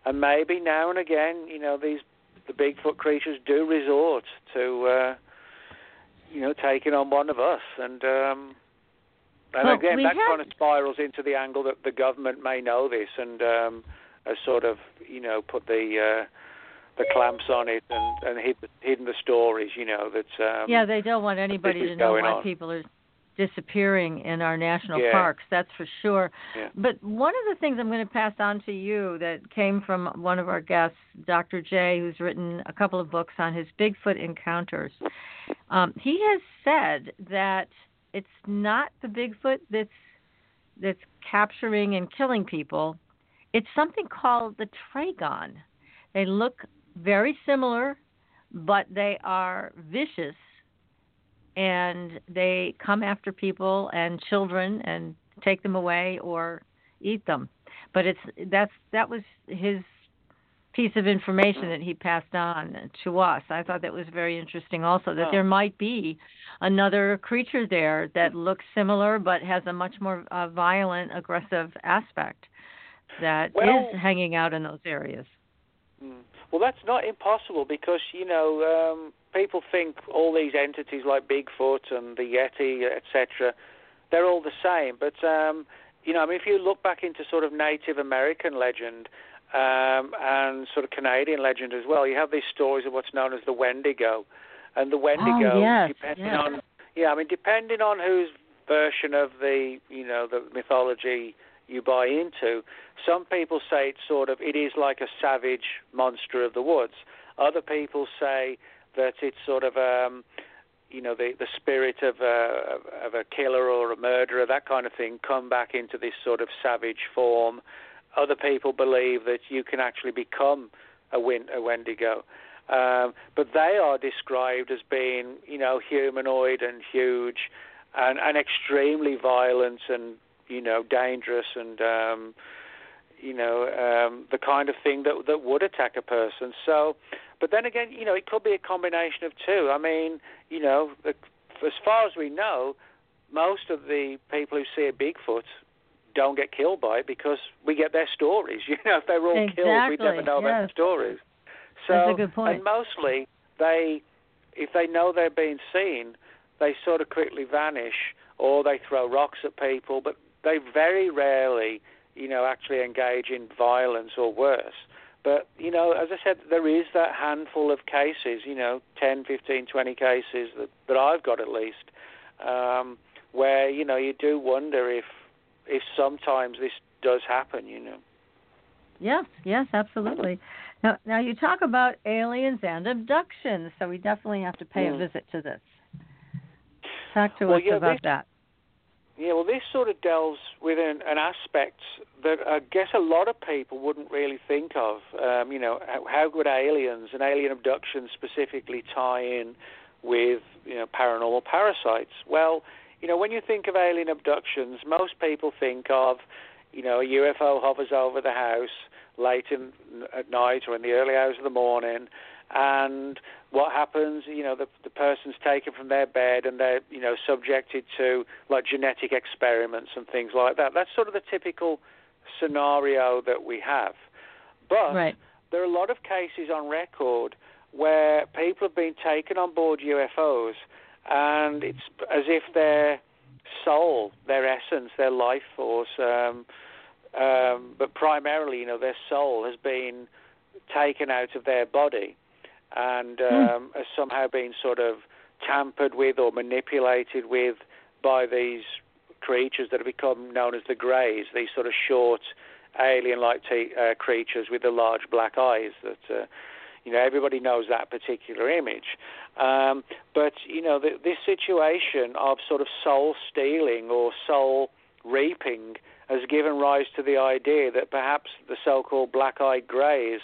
and maybe now and again you know these the Bigfoot creatures do resort to, uh, you know, taking on one of us. And um, and well, again, that kind of spirals into the angle that the government may know this and um, has sort of, you know, put the uh, the clamps on it and and hid, hidden the stories. You know that. Um, yeah, they don't want anybody to know why on. people are disappearing in our national Yeah. parks. That's for sure. Yeah. But one of the things I'm going to pass on to you that came from one of our guests, Dr. Jay, who's written a couple of books on his Bigfoot encounters. Um, he has said that it's not the Bigfoot that's that's capturing and killing people. It's something called the Tragon. They look very similar, but they are vicious and they come after people and children and take them away or eat them. But it's that's that was his piece of information that he passed on to us. I thought that was very interesting also that Oh. there might be another creature there that looks similar but has a much more uh, violent aggressive aspect that is Well- hanging out in those areas. Mm. Well, that's not impossible because you know um, people think all these entities like Bigfoot and the Yeti, etc., they're all the same. But um, you know, I mean, if you look back into sort of Native American legend um, and sort of Canadian legend as well, you have these stories of what's known as the Wendigo, and the Wendigo, Oh, yes, depending yes. on yeah, I mean, depending on whose version of the you know the mythology you buy into. Some people say it's sort of it is like a savage monster of the woods. Other people say that it's sort of um, you know the the spirit of a of a killer or a murderer, that kind of thing, come back into this sort of savage form. Other people believe that you can actually become a, win, a Wendigo. Um, but they are described as being, you know, humanoid and huge, and, and extremely violent and you know dangerous and um, you know um, the kind of thing that that would attack a person. So, but then again, you know, it could be a combination of two. I mean, you know, the, as far as we know, most of the people who see a Bigfoot don't get killed by it because we get their stories. <laughs> You know, if they were all killed, we'd never know about yes. the stories. So, That's a good point. and mostly they, if they know they're being seen, they sort of quickly vanish or they throw rocks at people, but they very rarely, you know, actually engage in violence or worse. But, you know, as I said, there is that handful of cases, you know, 10, 15, 20 cases that, that I've got at least, um, where, you know, you do wonder if, if sometimes this does happen, you know. Yes, yes, absolutely. Now, now you talk about aliens and abductions, so we definitely have to pay a Mm. visit to this. Talk to Well, us yeah, about this- that. Yeah, well, this sort of delves within an aspect that I guess a lot of people wouldn't really think of. Um, you know, how, how would aliens and alien abductions specifically tie in with you know paranormal parasites? Well, you know, when you think of alien abductions, most people think of you know a UFO hovers over the house late in at night or in the early hours of the morning, and what happens, you know, the, the person's taken from their bed and they're, you know, subjected to like genetic experiments and things like that. That's sort of the typical scenario that we have. But Right. there are a lot of cases on record where people have been taken on board UFOs and it's as if their soul, their essence, their life force, um, um, but primarily, you know, their soul has been taken out of their body and um, has somehow been sort of tampered with or manipulated with by these creatures that have become known as the Greys, these sort of short, alien-like t- uh, creatures with the large black eyes that. Uh, you know, everybody knows that particular image. Um, but, you know, the, this situation of sort of soul stealing or soul reaping has given rise to the idea that perhaps the so-called black-eyed greys,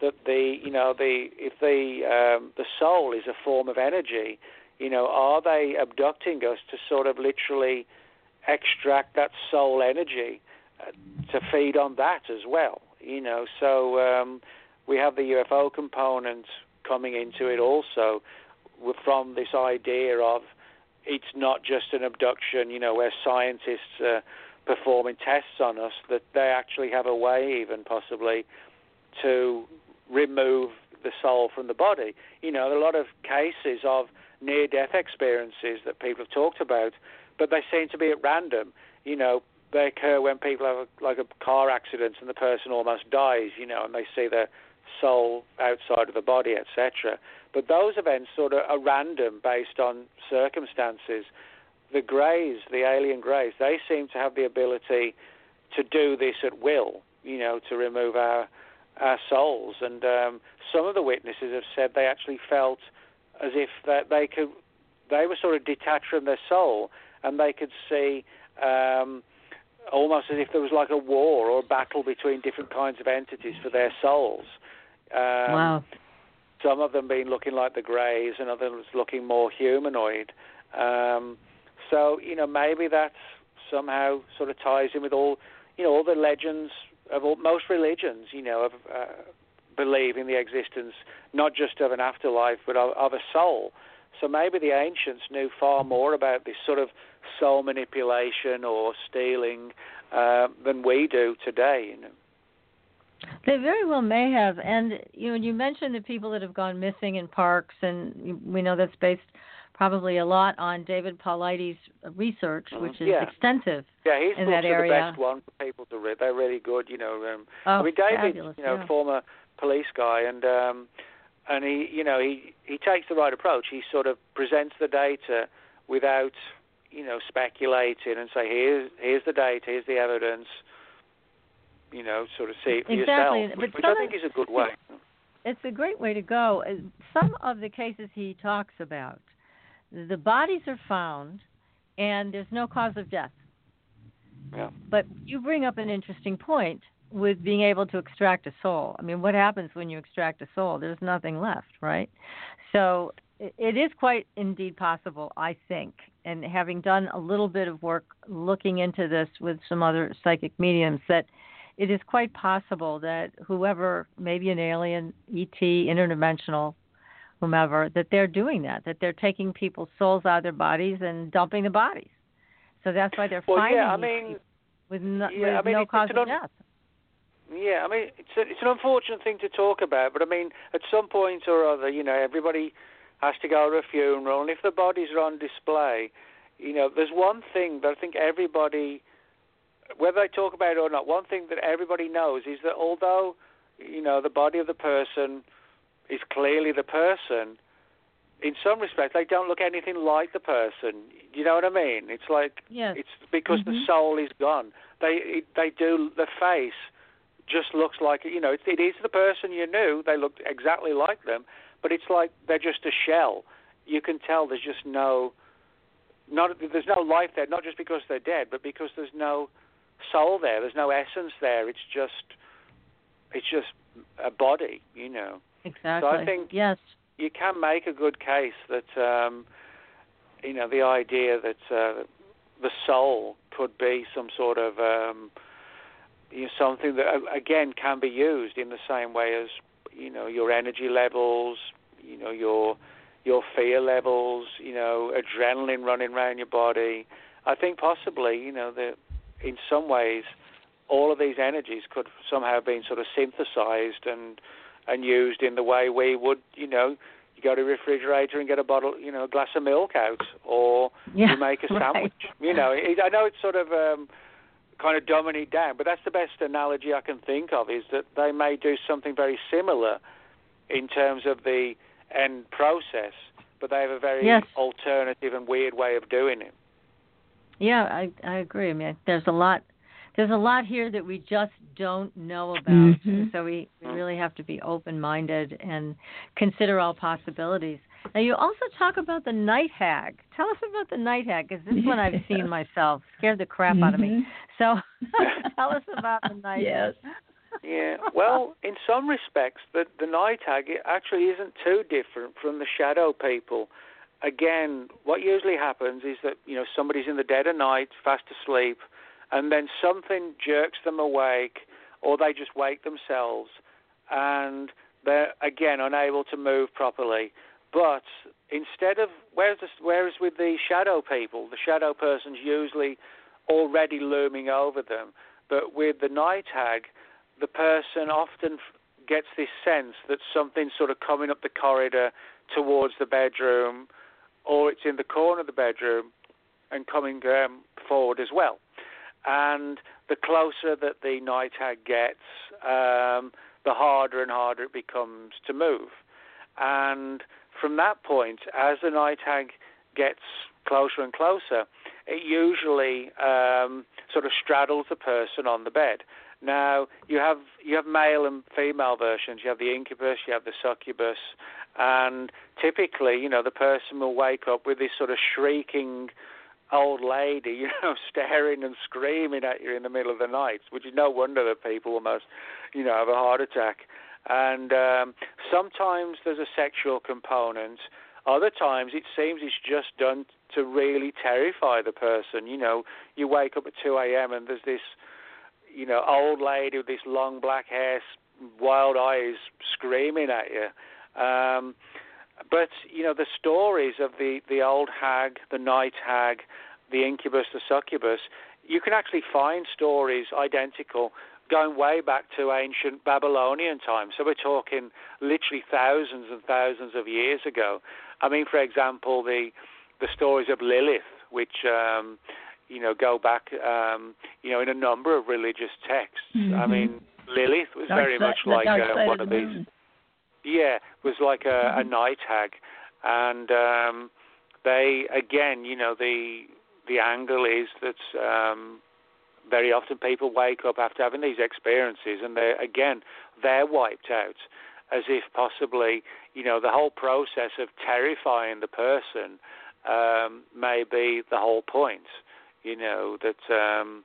that the, you know, the if the um, the soul is a form of energy, you know, are they abducting us to sort of literally extract that soul energy uh, to feed on that as well? You know, so. Um, we have the UFO component coming into it also from this idea of it's not just an abduction, you know, where scientists are performing tests on us, that they actually have a way, even possibly, to remove the soul from the body. You know, a lot of cases of near death experiences that people have talked about, but they seem to be at random. You know, they occur when people have a, like a car accident and the person almost dies, you know, and they see their soul outside of the body, etc. But those events sort of are random based on circumstances. the Greys, the alien Greys, they seem to have the ability to do this at will. You know, to remove our our souls. And um, some of the witnesses have said they actually felt as if that they could, they were sort of detached from their soul, and they could see. Um, almost as if there was like a war or a battle between different kinds of entities for their souls. Um, wow. Some of them being looking like the Greys, and others looking more humanoid. Um, so you know maybe that somehow sort of ties in with all you know all the legends of all, most religions. You know of uh, believe in the existence not just of an afterlife but of, of a soul. So maybe the ancients knew far more about this sort of soul manipulation or stealing uh, than we do today. You know. They very well may have, and you know, you mentioned the people that have gone missing in parks, and we know that's based probably a lot on David Paulides' research, Mm-hmm. which is Yeah. extensive Yeah, his in that are area. the best one for people to read. They're really good, you know. Um, Oh, I mean, David, fabulous, you know, yeah. former police guy, and um, and he, you know, he he takes the right approach. He sort of presents the data without, you know, speculating and say, here's here's the data, here's the evidence. You know, sort of see it for Exactly, yourself, but which, which I think is a good way. It's a great way to go. Some of the cases he talks about, the bodies are found, and there's no cause of death. Yeah. But you bring up an interesting point with being able to extract a soul. I mean, what happens when you extract a soul? There's nothing left, right? So it is quite indeed possible, I think. And having done a little bit of work looking into this with some other psychic mediums, that it is quite possible that whoever, maybe an alien, ET, interdimensional, whomever, that they're doing that, that they're taking people's souls out of their bodies and dumping the bodies. So that's why they're Well, finding yeah, I mean, with no, yeah, with I mean, no cause of death. Yeah, I mean, it's a, it's an unfortunate thing to talk about, but I mean, at some point or other, you know, everybody has to go to a funeral, and if the bodies are on display, you know, there's one thing that I think everybody, whether they talk about it or not, one thing that everybody knows is that although, you know, the body of the person is clearly the person, in some respects they don't look anything like the person. You know what I mean? It's like Yes. it's because the Mhm. soul is gone. They they do the face just looks like you know it, it is the person you knew. They look exactly like them, but it's like they're just a shell. You can tell there's just no not there's no life there. Not just because they're dead, but because there's no soul there. There's no essence there. It's just it's just a body. You know. Exactly. So I think- yes. you can make a good case that um, you know the idea that uh, the soul could be some sort of um, know, something that again can be used in the same way as you know your energy levels, you know your your fear levels, you know adrenaline running around your body. I think possibly you know that in some ways all of these energies could somehow have been sort of synthesized and and used in the way we would, you know, you go to the refrigerator and get a bottle, you know, a glass of milk out, or Yeah, you make a <laughs> right. sandwich. You know, it, I know it's sort of um, kind of dumbing it down, but that's the best analogy I can think of is that they may do something very similar in terms of the end process, but they have a very Yes. alternative and weird way of doing it. Yeah, I I agree. I mean, there's a lot there's a lot here that we just don't know about. Mhm. So we, we really have to be open minded and consider all possibilities. Now you also talk about the night hag. Tell us about the night hag because this one I've seen myself. Scared the crap out of me. Mhm. So <laughs> tell us about the night Yes. hag. Yeah, well, in some respects, the the night hag it actually isn't too different from the shadow people. Again, what usually happens is that you know somebody's in the dead of night, fast asleep, and then something jerks them awake, or they just wake themselves, and they're again unable to move properly. But instead of whereas the, whereas with the shadow people, the shadow person's usually already looming over them. But with the night hag, the person often gets this sense that something's sort of coming up the corridor towards the bedroom, or it's in the corner of the bedroom and coming um, forward as well. And the closer that the night hag gets, um, the harder and harder it becomes to move. And from that point, as the night hag gets closer and closer, it usually um, sort of straddles the person on the bed. Now you have you have male and female versions. You have the incubus, you have the succubus, and typically, you know, the person will wake up with this sort of shrieking old lady, <laughs> you know, staring and screaming at you in the middle of the night, which is no wonder that people almost, you know, have a heart attack. And um, sometimes there's a sexual component. Other times it seems it's just done to really terrify the person. You know, you wake up at 2 a.m. and there's this, you know, old lady with this long black hair, wild eyes, screaming at you. Um, but you know, the stories of the the old hag, the night hag, the incubus, the succubus, you can actually find stories identical going way back to ancient Babylonian times. So we're talking literally thousands and thousands of years ago. I mean, for example, the the stories of Lilith, which um, you know go back, um, you know, in a number of religious texts. Mm-hmm. I mean, Lilith was Dark very side- much like uh, one of the these. Yeah, was like a, a Mhm. night hag, and um, they again, you know, the the angle is that um, very often people wake up after having these experiences, and they're again they're wiped out, as if possibly, you know, the whole process of terrifying the person um, may be the whole point. You know that. Um,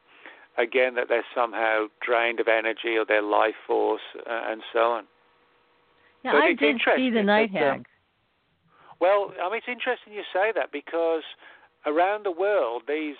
Again, that they're somehow drained of energy or their life force, uh, and so on. Yeah, But I did see the night that, um. Well, I mean, it's interesting you say that because around the world, these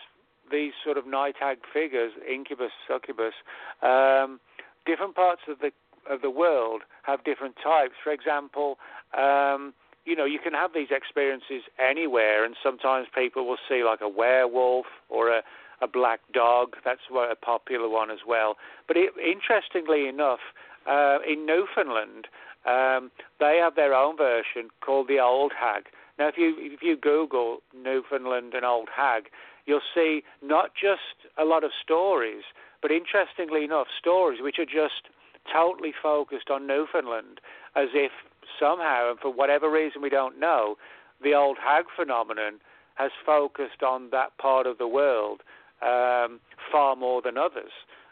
these sort of night hag figures, incubus, succubus, um, different parts of the of the world have different types. For example, um, you know, you can have these experiences anywhere, and sometimes people will see like a werewolf or a a black dog. That's a popular one as well. But it, interestingly enough, uh, in Newfoundland, um, they have their own version called the Old Hag. Now, if you if you Google Newfoundland and Old Hag, you'll see not just a lot of stories, but interestingly enough, stories which are just totally focused on Newfoundland, as if somehow, and for whatever reason we don't know, the Old Hag phenomenon has focused on that part of the world um, far more than others,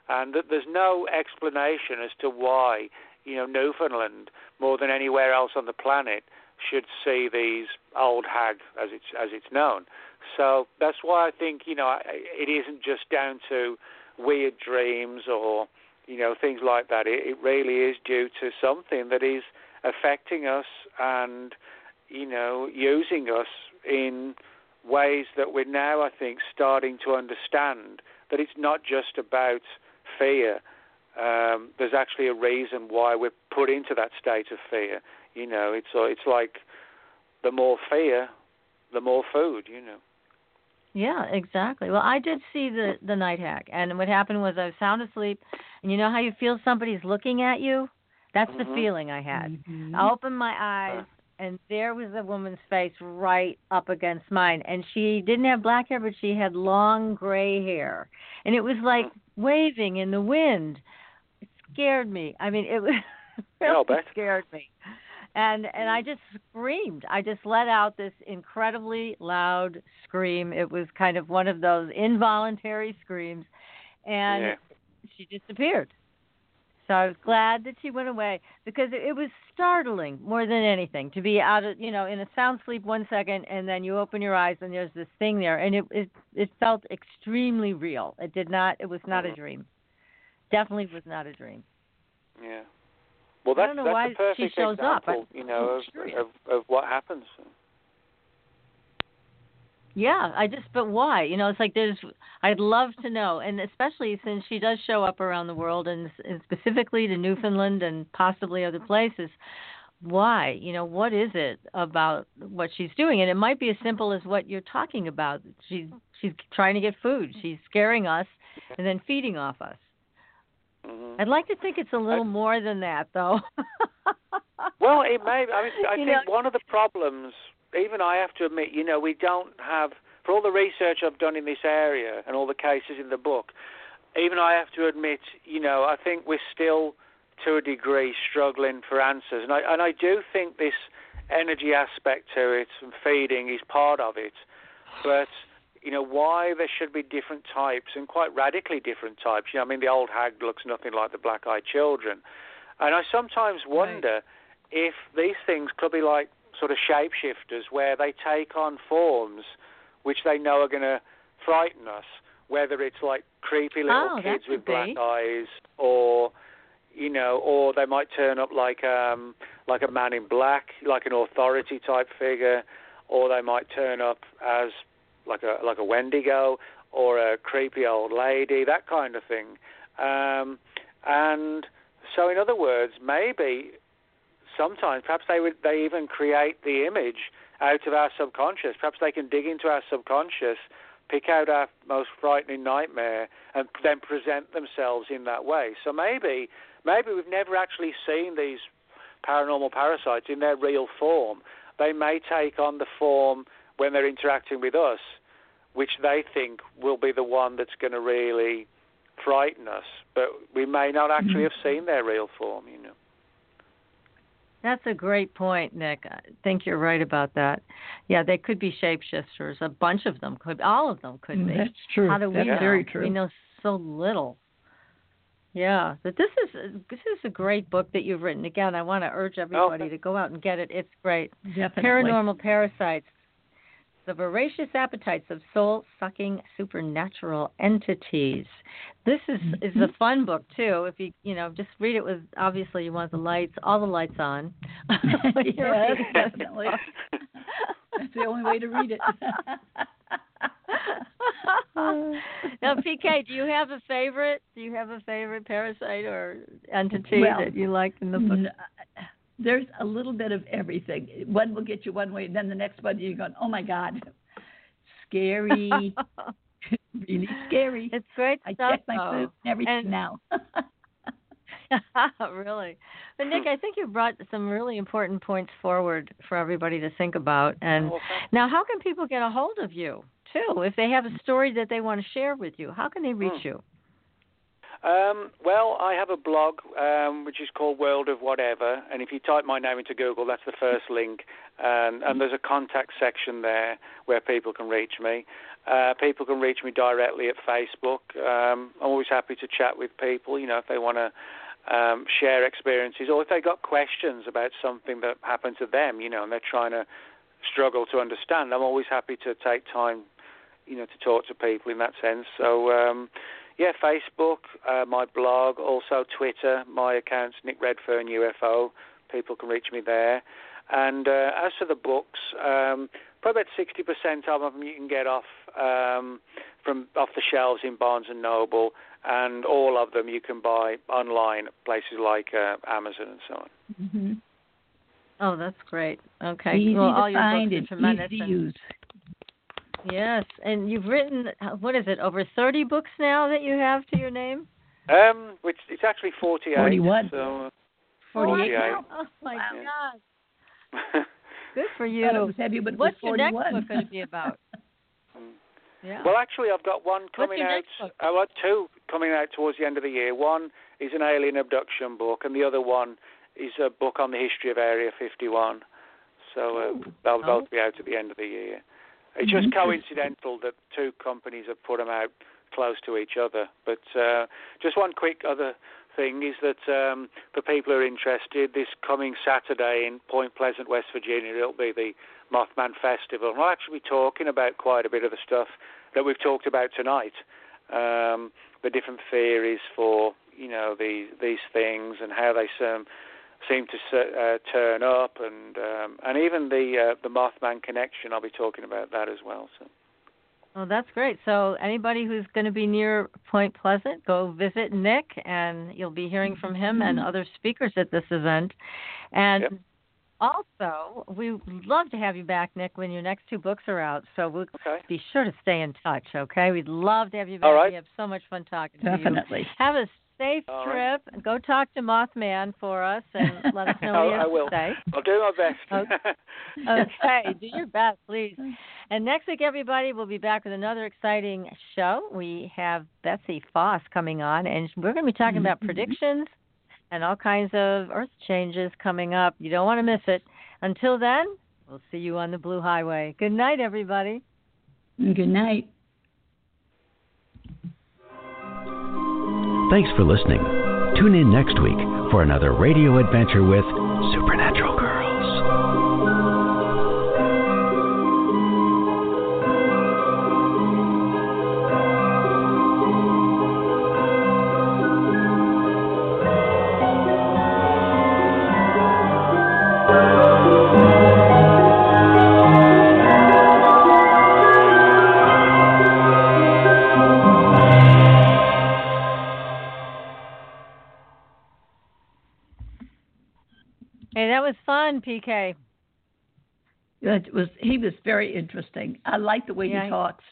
and that there's no explanation as to why you know Newfoundland more than anywhere else on the planet should see these old hag as it's as it's known. So that's why I think you know it isn't just down to weird dreams or you know things like that. It, it really is due to something that is affecting us and you know using us in ways that we're now I think starting to understand that it's not just about fear. Um, there's actually a reason why we're put into that state of fear. You know, it's uh, it's like the more fear, the more food. You know. Yeah, exactly. Well, I did see the the night hag, and what happened was I was sound asleep, and you know how you feel somebody's looking at you. That's the Mhm. feeling I had. Mhm. I opened my eyes, and there was a woman's face right up against mine, and she didn't have black hair, but she had long gray hair, and it was like waving in the wind. It scared me. I mean, it was Yeah, <laughs> really scared me. And and I just screamed. I just let out this incredibly loud scream. It was kind of one of those involuntary screams, and Yeah. she disappeared. So I was glad that she went away because it, was startling more than anything to be out of you know in a sound sleep one second and then you open your eyes and there's this thing there and it it it felt extremely real. It did not. It was not a Mhm. dream. Definitely was not a dream. Yeah. Well, I that's don't know that's why a perfect she shows up. example, I- you know, of, of of what happens. Yeah, I just but why? You know, it's like there's I'd love to know, and especially since she does show up around the world and, and specifically to Newfoundland and possibly other places. Why? You know, what is it about what she's doing? And it might be as simple as what you're talking about. She's she's trying to get food. She's scaring us and then feeding off us. Hmm I'd like to think it's a little more than that, though. <laughs> Well, it may. I mean, I You think know- one of the problems, even I have to admit, you know, we don't have, for all the research I've done in this area and all the cases in the book, even I have to admit, you know, I think we're still, to a degree, struggling for answers, and I and I do think this energy aspect to it and feeding is part of it. but you know why there should be different types and quite radically different types. You know, I mean, the old hag looks nothing like the black-eyed children, and I sometimes wonder Right. if these things could be like sort of shapeshifters, where they take on forms which they know are going to frighten us, whether it's like creepy little Oh, kids with be. black eyes, or you know, or they might turn up like um like a man in black, like an authority type figure, or they might turn up as like a like a Wendigo or a creepy old lady, that kind of thing. Um, and so, in other words, maybe sometimes perhaps they would they even create the image out of our subconscious. Perhaps they can dig into our subconscious, pick out our most frightening nightmare, and then present themselves in that way. So maybe maybe we've never actually seen these paranormal parasites in their real form. They may take on the form when they're interacting with us, which they think will be the one that's going to really frighten us. But we may not actually mm-hmm. have seen their real form, you know. That's a great point, Nick. I think you're right about that. Yeah, they could be shapeshifters. A bunch of them could. All of them could mm, be. That's true. How do we That's know? very true. We know so little. Yeah, but this is this is a great book that you've written. Again, I want to urge everybody to go out and get it. It's great. Definitely. Paranormal parasites. The voracious appetites of soul-sucking supernatural entities. This is is a mm-hmm. fun book too. If you you know just read it with obviously you want the lights, all the lights on. <laughs> <laughs> Yes, definitely. That's the only way to read it. <laughs> now, PK, do you have a favorite? Do you have a favorite parasite or entity Well, that you liked in the book? N- There's a little bit of everything. One will get you one way, and then the next one you're going, oh my God, scary, <laughs> really scary. it's great I stuff. check my though. food and everything And- now. <laughs> really. But Nick, I think you brought some really important points forward for everybody to think about. And Well, thank- now, how can people get a hold of you too if they have a story that they want to share with you? How can they reach Hmm. you? Um, well, I have a blog um, which is called World of Whatever, and if you type my name into Google, that's the first link, and, and there's a contact section there where people can reach me. Uh, people can reach me directly at Facebook. Um, I'm always happy to chat with people, you know, if they want to um, share experiences or if they got questions about something that happened to them, you know, and they're trying to struggle to understand. I'm always happy to take time, you know, to talk to people in that sense. So. Um, yeah, Facebook, uh, my blog, also Twitter. My account's Nick Redfern UFO. People can reach me there. And uh, as for the books, um, probably about sixty percent of them you can get off um, from off the shelves in Barnes and Noble, and all of them you can buy online at places like uh, Amazon and so on. hmm Oh, that's great. Okay. Easy well, to all your find books are tremendous. easy to use. Yes, and you've written uh, what is it? Over thirty books now that you have to your name. Um, which it's actually forty-eight. 41. So, uh, 48 48. now. <laughs> Oh my Wow. God! <laughs> Good for you. Thought heavy, but What's was your next book going to be about? <laughs> Yeah. Well, actually, I've got one coming your out. next book? I've got two coming out towards the end of the year. One is an alien abduction book, and the other one is a book on the history of Area 51. So uh, they'll Oh. both be out at the end of the year. It's just Interesting. coincidental that two companies have put them out close to each other. But uh, just one quick other thing is that um, for people who are interested, this coming Saturday in Point Pleasant, West Virginia, it'll be the Mothman Festival. And we'll actually be talking about quite a bit of the stuff that we've talked about tonight. Um, the different theories for you know these these things and how they um, seem to uh, turn up, and um, and even the uh, the Mothman connection. I'll be talking about that as well. So. Oh, that's great. So anybody who's going to be near Point Pleasant, go visit Nick, and you'll be hearing from him and other speakers at this event. And Yep. also, we would love to have you back, Nick, when your next two books are out. So we'll Okay. be sure to stay in touch. Okay? We'd love to have you back. All right. We have so much fun talking to you. Definitely. Have a safe All trip. right. Go talk to Mothman for us and <laughs> let us know what you he has I will. to say. I'll do my best. okay, do your best, please. And next week, everybody, we'll be back with another exciting show. We have Betsy Foss coming on, and we're going to be talking about Mhm. predictions and all kinds of earth changes coming up. You don't want to miss it. Until then, we'll see you on the Blue Highway. Good night, everybody. Good night. Thanks for listening. Tune in next week for another radio adventure with Supernatural PK. That was he was very interesting. I like the way Yeah, he talks.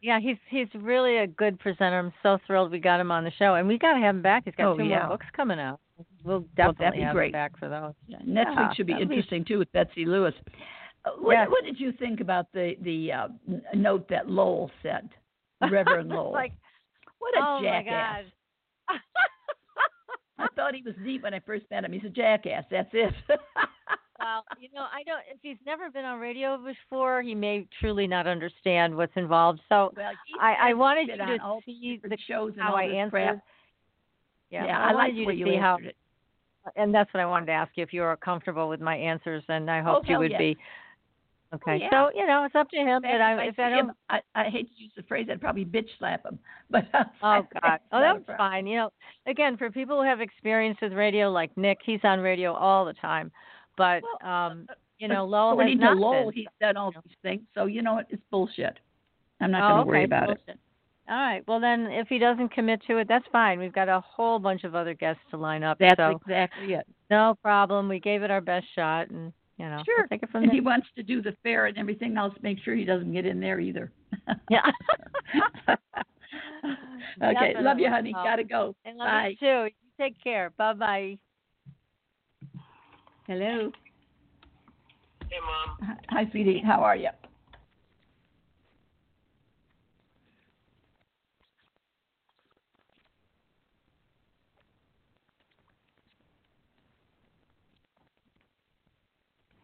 Yeah, he's he's really a good presenter. I'm so thrilled we got him on the show, and we got to have him back. He's got Oh, two yeah. more books coming out. We'll Well, definitely be have great. him back for those. Yeah, next week should be interesting too with Betsy Lewis. Uh, what, Yes. what did you think about the the uh, note that Lowell said, <laughs> Reverend Lowell? like, what a oh jackass! <laughs> I thought he was neat when I first met him. He's a jackass. That's it. <laughs> well, you know, I don't. If he's never been on radio before, he may truly not understand what's involved. So well, I, I wanted you to see the shows and how I answered. crap. Yeah, Yeah, I, I like you to you see how, it. and that's what I wanted to ask you if you are comfortable with my answers, and I hoped oh, you would yes. be. Okay, yeah. so you know it's up to him. And I, if I don't, him, I, I hate to use the phrase. I'd probably bitch slap him. <laughs> But Oh God! <laughs> Oh, not a that was problem. fine. You know, again, for people who have experience with radio, like Nick, he's on radio all the time. But Well, um, you know, Lowell has not Lowell, been. he's done all these things. So you know what? It's bullshit. I'm not oh, going to okay, worry about it. bullshit. All right. Well, then, if he doesn't commit to it, that's fine. We've got a whole bunch of other guests to line up. That's so exactly it. no problem. We gave it our best shot, and you know, Sure. we'll take it from And there. he wants to do the fair and everything else. Make sure he doesn't get in there either. <laughs> Yeah. <laughs> okay. Love you, honey. Oh. Gotta go. And love Bye. you too. You take care. Bye bye. Hello. Hey, Mom. Hi, sweetie. How are you?